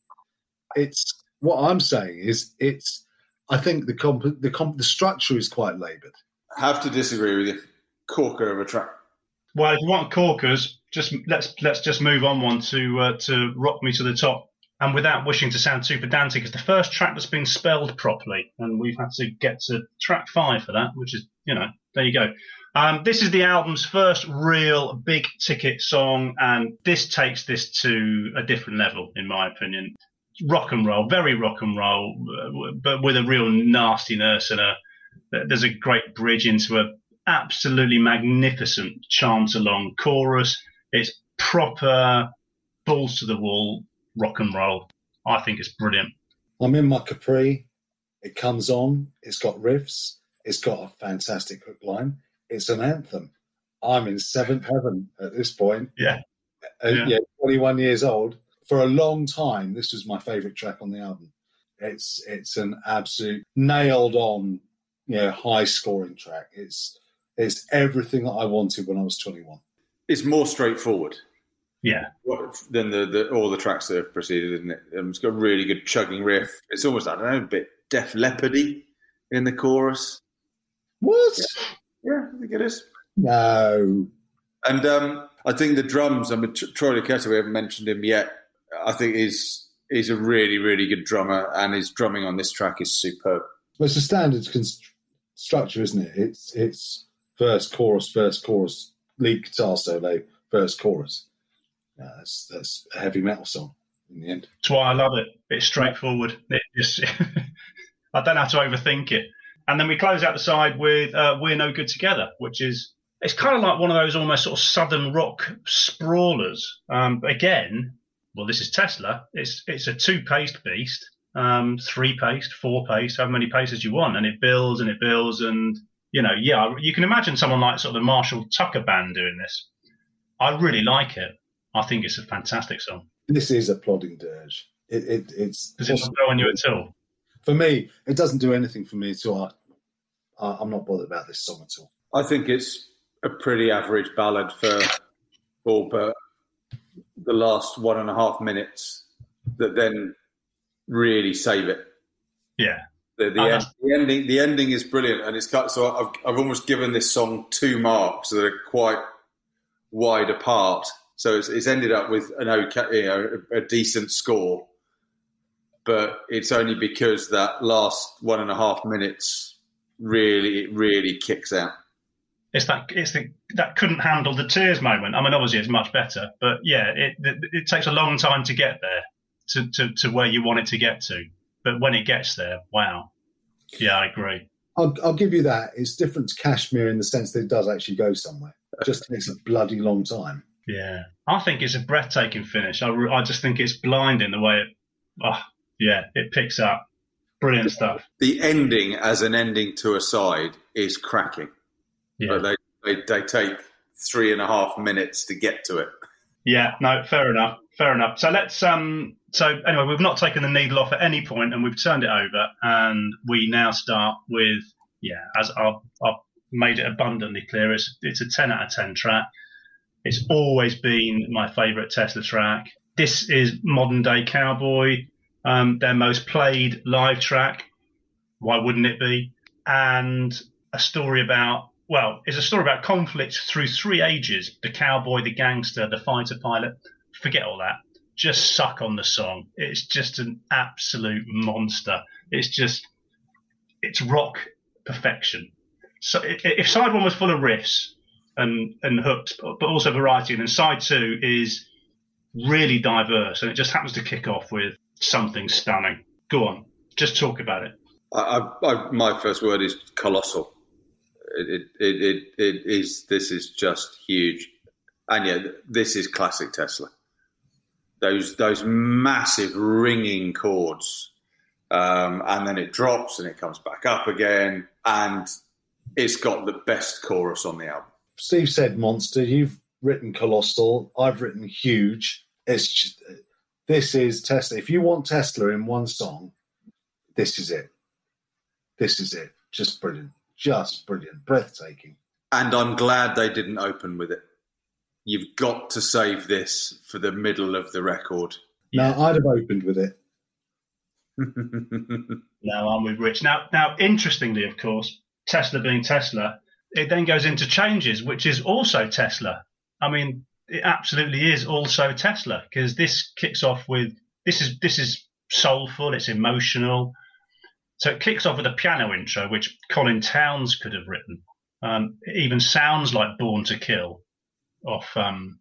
It's what I'm saying is it's. I think the comp, the comp, the structure is quite laboured. I have to disagree with you. Corker of a track. Well, if you want corkers, just let's let's just move on one to uh, to rock me to the top. And without wishing to sound too pedantic, it's the first track that's been spelled properly, and we've had to get to track five for that, which is you know there you go. Um, this is the album's first real big ticket song, and this takes this to a different level, in my opinion. Rock and roll, very rock and roll, uh, but with a real nastiness and a. There's a great bridge into a absolutely magnificent chant along chorus. It's proper balls to the wall rock and roll. I think it's brilliant. I'm in my Capri. It comes on. It's got riffs. It's got a fantastic hook line. It's an anthem. I'm in seventh heaven at this point. Yeah. Uh, Yeah. yeah. 21 years old. For a long time, this was my favourite track on the album. It's it's an absolute nailed on, you know, high scoring track. It's it's everything that I wanted when I was 21. It's more straightforward Yeah. than the, the all the tracks that have preceded, isn't it? Um, it's got a really good chugging riff. It's almost I don't know, a bit Def Leppardy in the chorus. What? Yeah, I think it is. No. And um, I think the drums. I mean, Troy Luccketta, we haven't mentioned him yet. I think is is a really really good drummer, and his drumming on this track is superb. Well, it's a standard const- structure, isn't it? It's it's first chorus, first chorus, lead guitar solo, first chorus. Yeah, that's that's a heavy metal song in the end. That's why I love it. It's straightforward. It just, [LAUGHS] I don't have to overthink it. And then we close out the side with uh, "We're No Good Together," which is it's kind of like one of those almost sort of southern rock sprawlers. Um, again, well, this is Tesla. It's it's a two paced beast, um, three paced, four paced, however many paces you want, and it builds and it builds and you know, yeah, you can imagine someone like sort of the Marshall Tucker band doing this. I really like it. I think it's a fantastic song. This is a plodding dirge. It, it it's Does it not go on you at all? for me. It doesn't do anything for me at all. I, I, I'm not bothered about this song at all. I think it's a pretty average ballad for all but the last one and a half minutes that then really save it. Yeah. The, the, end, the ending the ending is brilliant and it's cut so I've, I've almost given this song two marks that are quite wide apart so it's, it's ended up with an okay you know a, a decent score but it's only because that last one and a half minutes really it really kicks out It's that it's the that couldn't handle the tears moment. I mean, obviously it's much better, but yeah, it it, it takes a long time to get there to, to, to where you want it to get to. But when it gets there, wow. Yeah, I agree. I'll, I'll give you that. It's different to Kashmir in the sense that it does actually go somewhere. It just takes a bloody long time. Yeah, I think it's a breathtaking finish. I, I just think it's blinding the way it. Oh, yeah, it picks up. Brilliant stuff. the ending as an ending to a side is cracking Yeah. but they, they, they take three and a half minutes to get to it Yeah, no, fair enough. Fair enough. So let's um so anyway, we've not taken the needle off at any point and we've turned it over and we now start with yeah, as I've, I've made it abundantly clear, it's it's a ten out of ten track. It's always been my favourite Tesla track. This is modern day cowboy, um, their most played live track. Why wouldn't it be? And a story about well, it's a story about conflict through three ages: the cowboy, the gangster, the fighter pilot. Forget all that. Just suck on the song. It's just an absolute monster. It's just, it's rock perfection. So if side one was full of riffs and and hooks, but also variety, and then side two is really diverse, and it just happens to kick off with something stunning. Go on, just talk about it. I, I, I, my first word is colossal. It, it, it, it, it is. This is just huge, and yeah, this is classic Tesla. Those those massive ringing chords, um, and then it drops and it comes back up again, and it's got the best chorus on the album. Steve said monster. You've written colossal. I've written huge. It's just, this is Tesla. If you want Tesla in one song, this is it. This is it. Just brilliant. Just brilliant. Breathtaking. And I'm glad they didn't open with it. You've got to save this for the middle of the record. Now I'd have opened with it. [LAUGHS] Now I'm with Rich. Now, now, interestingly, of course, Tesla being Tesla, it then goes into changes, which is also Tesla. I mean, it absolutely is also Tesla because this kicks off with this is this is soulful, it's emotional. So it kicks off with a piano intro, which Colin Towns could have written. Um, it even sounds like Born to Kill off um,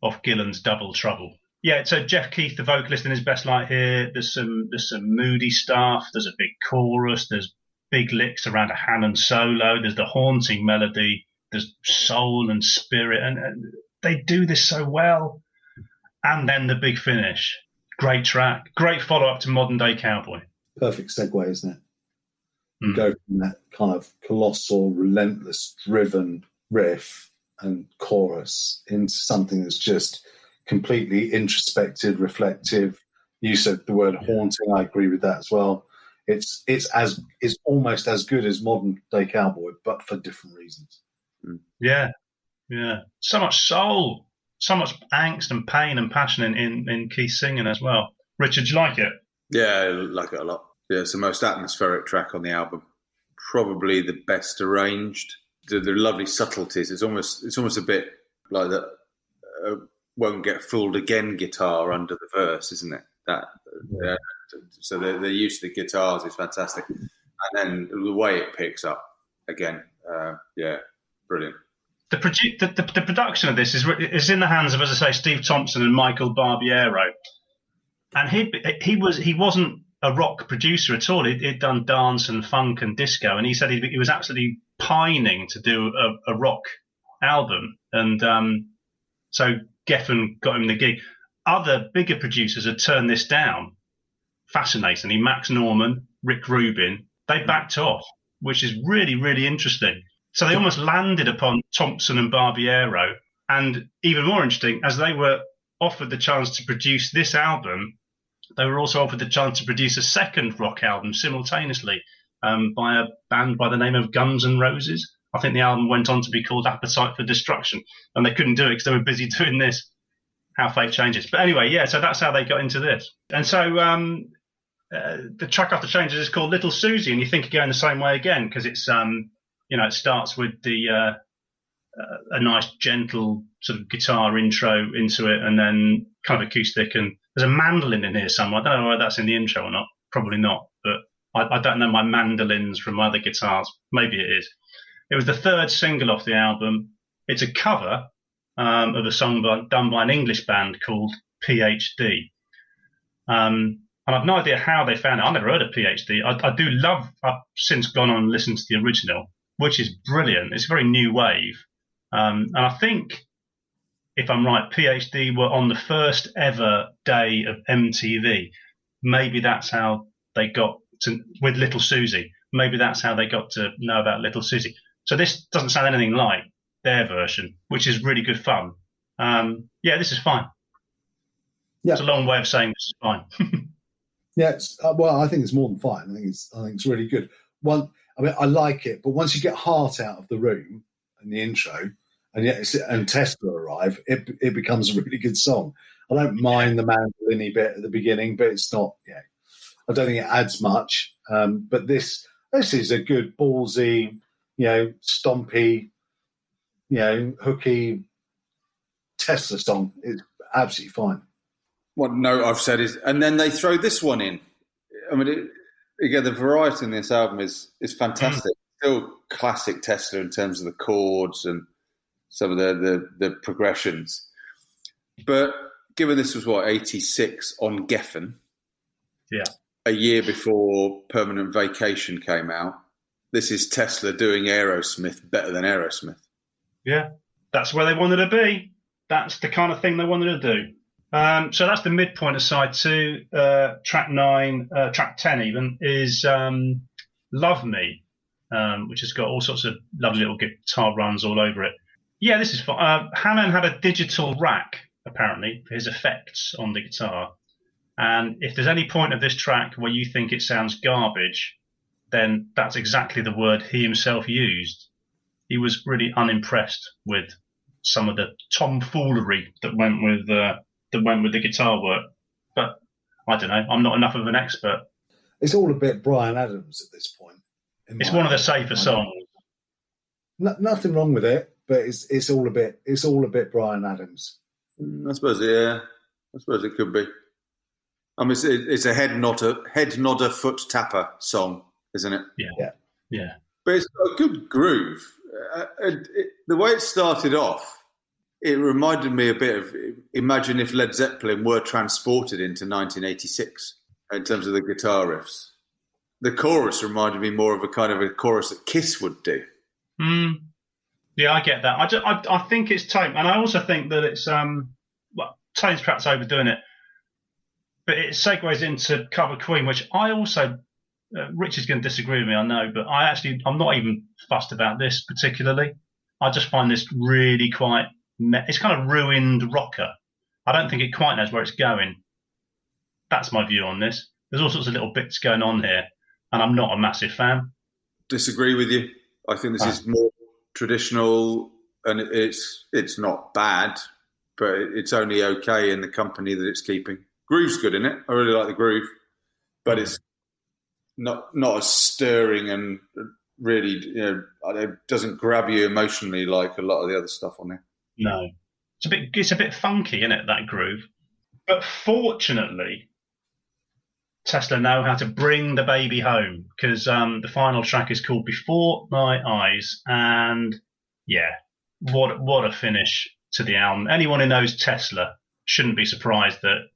off Gillan's Double Trouble. Yeah, so Jeff Keith, the vocalist, in his best light here. There's some there's some moody stuff. There's a big chorus. There's big licks around a Hammond solo. There's the haunting melody. There's soul and spirit, and, and they do this so well. And then the big finish, Great track. Great follow up to Modern Day Cowboy. Perfect segue, isn't it? Mm. Go from that kind of colossal, relentless, driven riff and chorus into something that's just completely introspective, reflective. You said the word haunting. I agree with that as well. It's it's as it's almost as good as modern day cowboy, but for different reasons. Yeah, yeah. So much soul, so much angst and pain and passion in, in, in Keith singing as well. Richard, do you like it? Yeah, I like it a lot. Yeah, it's the most atmospheric track on the album. Probably the best arranged. The, the lovely subtleties. It's almost it's almost a bit like that. Uh, won't get fooled again guitar under the verse, isn't it? That yeah. so the, the use of the guitars is fantastic, and then the way it picks up again, uh, yeah, brilliant. The, produ- the, the, the, production of this is is in the hands of, as I say, Steve Thompson and Michael Barbiero, and he he was he wasn't a rock producer at all. He'd, he'd done dance and funk and disco, and he said he, he was absolutely pining to do a, a rock album, and um, so Geffen got him the gig. Other bigger producers had turned this down. Fascinatingly, Max Norman, Rick Rubin, they backed off, which is really, really interesting. So they almost landed upon Thompson and Barbiero. And even more interesting, as they were offered the chance to produce this album, they were also offered the chance to produce a second rock album simultaneously um, by a band by the name of Guns N' Roses. I think the album went on to be called Appetite for Destruction, and they couldn't do it because they were busy [LAUGHS] doing this. How fate changes. But anyway, yeah, so that's how they got into this. And so um, uh, the track after changes is called Little Suzi, and you think going the same way again because it's um, you know, it starts with the uh, a nice gentle sort of guitar intro into it, and then kind of acoustic, and there's a mandolin in here somewhere. I don't know whether that's in the intro or not. Probably not, but I, I don't know my mandolins from my other guitars. Maybe it is. It was the third single off the album. It's a cover um, of a song by, done by an English band called PhD. Um, and I've no idea how they found it. I've never heard of PhD. I, I do love, I've since gone on and listened to the original, which is brilliant. It's a very new wave. Um, and I think, if I'm right, PhD were on the first ever day of MTV. Maybe that's how they got to, with Little Suzi. Maybe that's how they got to know about Little Suzi. So this doesn't sound anything like their version, which is really good fun. Um, yeah, this is fine. Yeah. It's a long way of saying this is fine. [LAUGHS] yeah, uh, well, I think it's more than fine. I think it's I think it's really good. One, I mean, I like it, but once you get Heart out of the room in the intro, and yet and Tesla arrive, it it becomes a really good song. I don't mind the mandolin bit at the beginning, but it's not. Yeah, I don't think it adds much. Um, but this this is a good ballsy, you know, stompy, you know, hooky Tesla song. It's absolutely fine. One note I've said is, and then they throw this one in. I mean, it, again, the variety in this album is is fantastic. Mm. Still classic Tesla in terms of the chords and some of the, the, the progressions. But given this was what eighty six on Geffen, yeah, a year before Permanent Vacation came out, this is Tesla doing Aerosmith better than Aerosmith. Yeah, that's where they wanted to be. That's the kind of thing they wanted to do. Um, so that's the midpoint of side two. Uh, track nine, uh, track ten even is um, "Love Me," um, which has got all sorts of lovely little guitar runs all over it. Yeah, this is fun. Uh, Hannon had a digital rack apparently for his effects on the guitar. And if there's any point of this track where you think it sounds garbage, then that's exactly the word he himself used. He was really unimpressed with some of the tomfoolery that went with uh, that went with the guitar work. But I don't know. I'm not enough of an expert. It's all a bit Bryan Adams at this point. It's one of the safer songs. No, nothing wrong with it, but it's it's all a bit it's all a bit Bryan Adams. Mm, I suppose, yeah. I suppose it could be. I mean, it's, it's a head nodder, head nodder, foot tapper song, isn't it? Yeah, yeah, yeah. But it's got a good groove. Uh, it, it, the way it started off, it reminded me a bit of imagine if Led Zeppelin were transported into 1986 in terms of the guitar riffs. The chorus reminded me more of a kind of a chorus that Kiss would do. Mm. Yeah, I get that. I, just, I, I think it's tone, and I also think that it's um, well, tone's perhaps overdoing it but it segues into Cover Queen, which I also uh, Richard's going to disagree with me, I know, but I actually I'm not even fussed about this particularly. I just find this really quite it's kind of ruined rocker. I don't think it quite knows where it's going. That's my view on this. There's all sorts of little bits going on here, and I'm not a massive fan. Disagree with you. I think this ah. is more traditional, and it's it's not bad, but it's only okay in the company that it's keeping. Groove's good in it. I really like the groove, but it's not not as stirring and really you know it doesn't grab you emotionally like a lot of the other stuff on there. No, it's a bit it's a bit funky, isn't it? That groove, but fortunately, Tesla know how to bring the baby home because um, the final track is called "Before My Eyes," and yeah, what what a finish to the album. Anyone who knows Tesla shouldn't be surprised that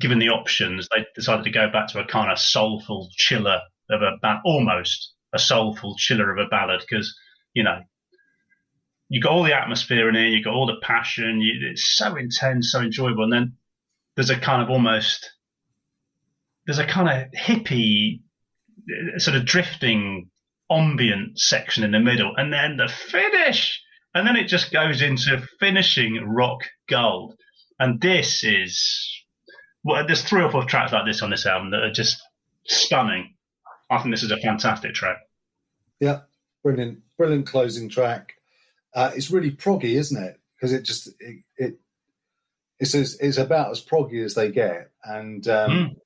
given the options, they decided to go back to a kind of soulful chiller of a ba- almost a soulful chiller of a ballad because you know you got all the atmosphere in here, you got all the passion, you, it's so intense, so enjoyable, and then there's a kind of almost there's a kind of hippie uh, sort of drifting ambient section in the middle, and then the finish, and then it just goes into finishing rock gold, and this is well, there's three or four tracks like this on this album that are just stunning. I think this is a fantastic track. Yeah, brilliant, brilliant closing track. Uh, it's really proggy, isn't it? Because it just it, it it's as, it's about as proggy as they get, and um, mm.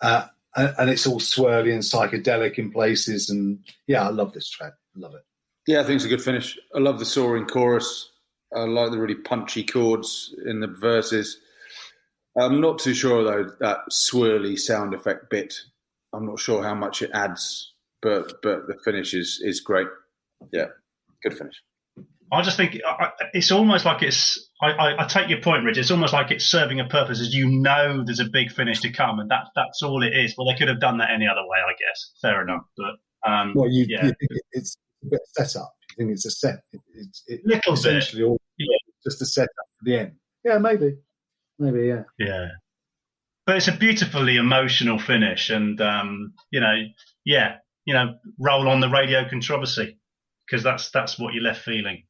uh, and it's all swirly and psychedelic in places. And yeah, I love this track. I Love it. Yeah, I think it's a good finish. I love the soaring chorus. I like the really punchy chords in the verses. I'm not too sure though that swirly sound effect bit. I'm not sure how much it adds, but but the finish is is great. Yeah, good finish. I just think it's almost like it's. I, I, I, take your point, Rich. It's almost like it's serving a purpose, as you know, there's a big finish to come, and that that's all it is. Well, they could have done that any other way, I guess. Fair enough, but um, well, you, yeah. you think it's a bit set up. You think it's a set. It, it's it, Little essentially bit. all yeah. just a set up for the end. Yeah, maybe. Maybe, yeah. Yeah. But it's a beautifully emotional finish, and um, you know, yeah, you know, roll on the radio controversy because that's that's what you're left feeling.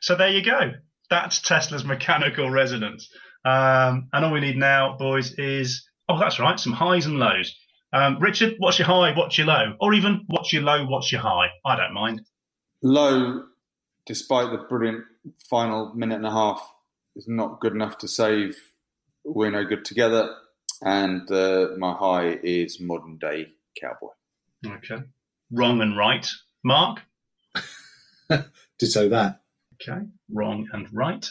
So there you go. That's Tesla's mechanical resonance. Um, and all we need now, boys, is oh, that's right, some highs and lows. Um, Richard, what's your high? What's your low? Or even what's your low? What's your high? I don't mind. Low, despite the brilliant final minute and a half, is not good enough to save we're no good together, and uh, my high is modern day cowboy. Okay, wrong and right, Mark. [LAUGHS] Ditto that. Okay, wrong and right.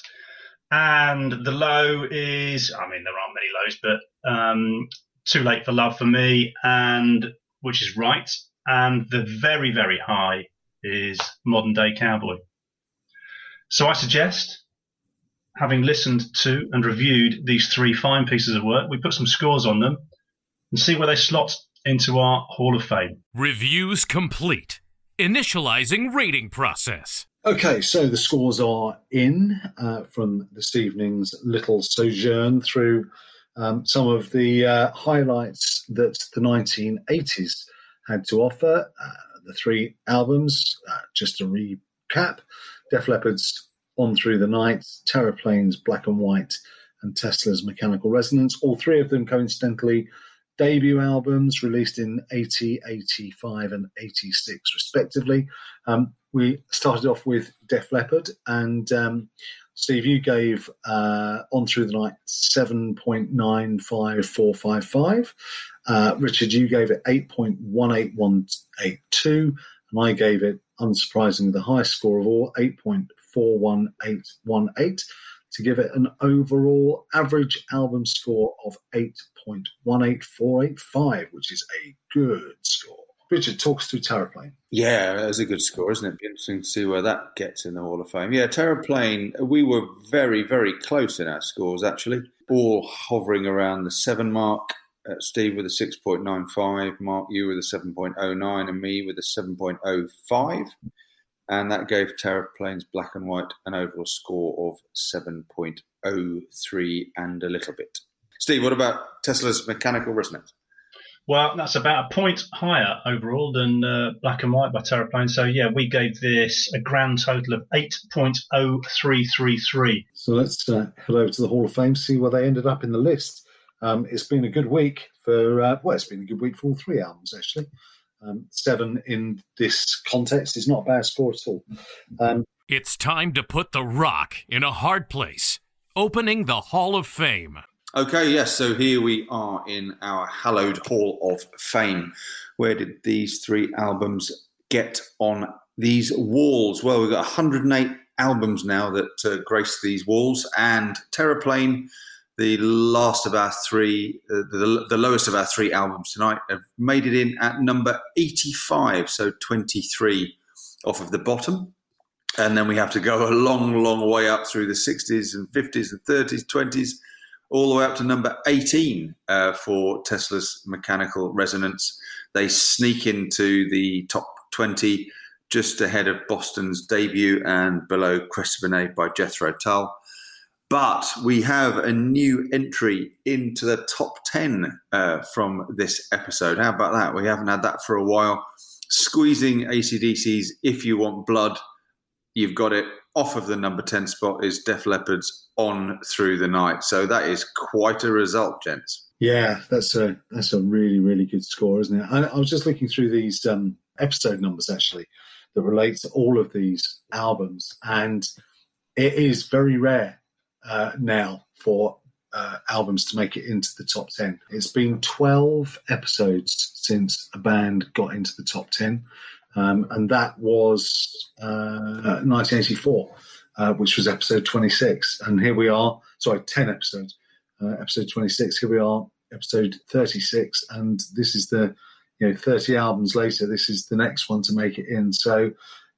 And the low is, I mean, there aren't many lows, but um, too late for love for me, and which is right. And the very, very high is modern day cowboy. So I suggest having listened to and reviewed these three fine pieces of work, we put some scores on them and see where they slot into our Hall of Fame. Reviews complete. Initializing rating process. Okay, so the scores are in uh, from this evening's little sojourn through um, some of the uh, highlights that the 1980s had to offer. Uh, the three albums, uh, just to recap Def Leppard's on Through the Night, Terraplane's Black and White, and Tesla's Mechanical Resonance. All three of them, coincidentally, debut albums released in 80, 85, and 86, respectively. Um, we started off with Def Leppard, and um, Steve, you gave uh, On Through the Night 7.95455. Uh, Richard, you gave it 8.18182, and I gave it, unsurprisingly, the highest score of all, 8. 41818 to give it an overall average album score of 8.18485, which is a good score. Richard, talk us through Terraplane. Yeah, that's a good score, isn't it? Be interesting to see where that gets in the Hall of Fame. Yeah, Terraplane, we were very, very close in our scores, actually, all hovering around the seven mark. Uh, Steve with a 6.95, Mark, you with a 7.09, and me with a 7.05 and that gave Terraplanes Black and White an overall score of 7.03 and a little bit. Steve, what about Tesla's mechanical resonance? Well, that's about a point higher overall than uh, Black and White by Terraplane. So, yeah, we gave this a grand total of 8.0333. So let's uh, head over to the Hall of Fame, see where they ended up in the list. Um, it's been a good week for, uh, well, it's been a good week for all three albums, actually. Um, seven in this context is not a bad score at all. Um, It's time to put the rock in a hard place, opening the Hall of Fame. Okay, yes, so here we are in our hallowed Hall of Fame. Where did these three albums get on these walls? Well, we've got 108 albums now that uh, grace these walls, and Terraplane, the last of our three, uh, the, the lowest of our three albums tonight, have made it in at number 85, so 23 off of the bottom. And then we have to go a long, long way up through the 60s and 50s and 30s, 20s, all the way up to number 18 uh, for Tesla's mechanical resonance. They sneak into the top 20 just ahead of Boston's debut and below Crest by Jethro Tull. But we have a new entry into the top 10 uh, from this episode. How about that? We haven't had that for a while. Squeezing ACDC's If You Want Blood, you've got it off of the number 10 spot is Def Leppard's On Through the Night. So that is quite a result, gents. Yeah, that's a that's a really really good score, isn't it? I, I was just looking through these um, episode numbers actually that relate to all of these albums, and it is very rare uh, now for uh, albums to make it into the top ten. It's been twelve episodes since a band got into the top ten, um, and that was uh, 1984, uh, which was episode 26. And here we are. Sorry, 10 episodes uh, episode 26. Here we are, episode 36, and this is the you know 30 albums later. This is the next one to make it in. So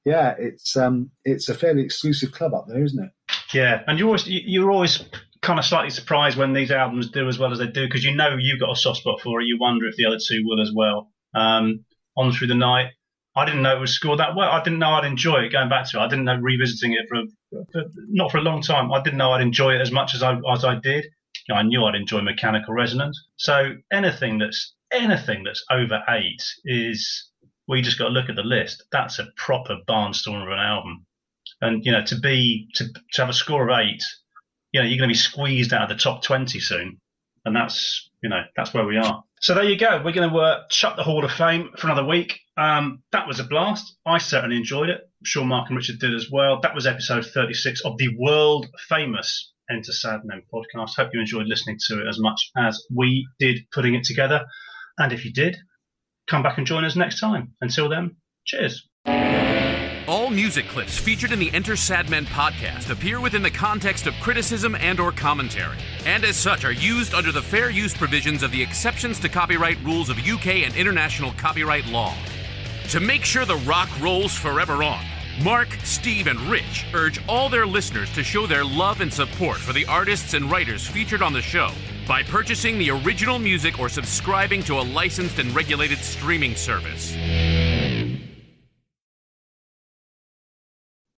yeah, it's um it's a fairly exclusive club up there, isn't it? Yeah, and you're always you're always kind of slightly surprised when these albums do as well as they do because you know you've got a soft spot for it. You wonder if the other two will as well. Um, on through the night. I didn't know it was scored that well. I didn't know I'd enjoy it going back to it. I didn't know revisiting it for, for not for a long time. I didn't know I'd enjoy it as much as I as I did. You know, I knew I'd enjoy mechanical resonance. So anything that's anything that's over eight is well, just got to look at the list. That's a proper barnstormer of an album. And you know, to be to, to have a score of eight, you know, you're going to be squeezed out of the top twenty soon, and that's you know that's where we are. So there you go. We're going to uh, shut the Hall of Fame for another week. Um, that was a blast. I certainly enjoyed it. I'm sure Mark and Richard did as well. That was episode 36 of the world famous Enter Sadmen podcast. Hope you enjoyed listening to it as much as we did putting it together. And if you did, come back and join us next time. Until then, cheers. All music clips featured in the Enter Sadmen podcast appear within the context of criticism and or commentary, and as such are used under the fair use provisions of the exceptions to copyright rules of UK and international copyright law. To make sure the rock rolls forever on, Mark, Steve, and Rich urge all their listeners to show their love and support for the artists and writers featured on the show by purchasing the original music or subscribing to a licensed and regulated streaming service.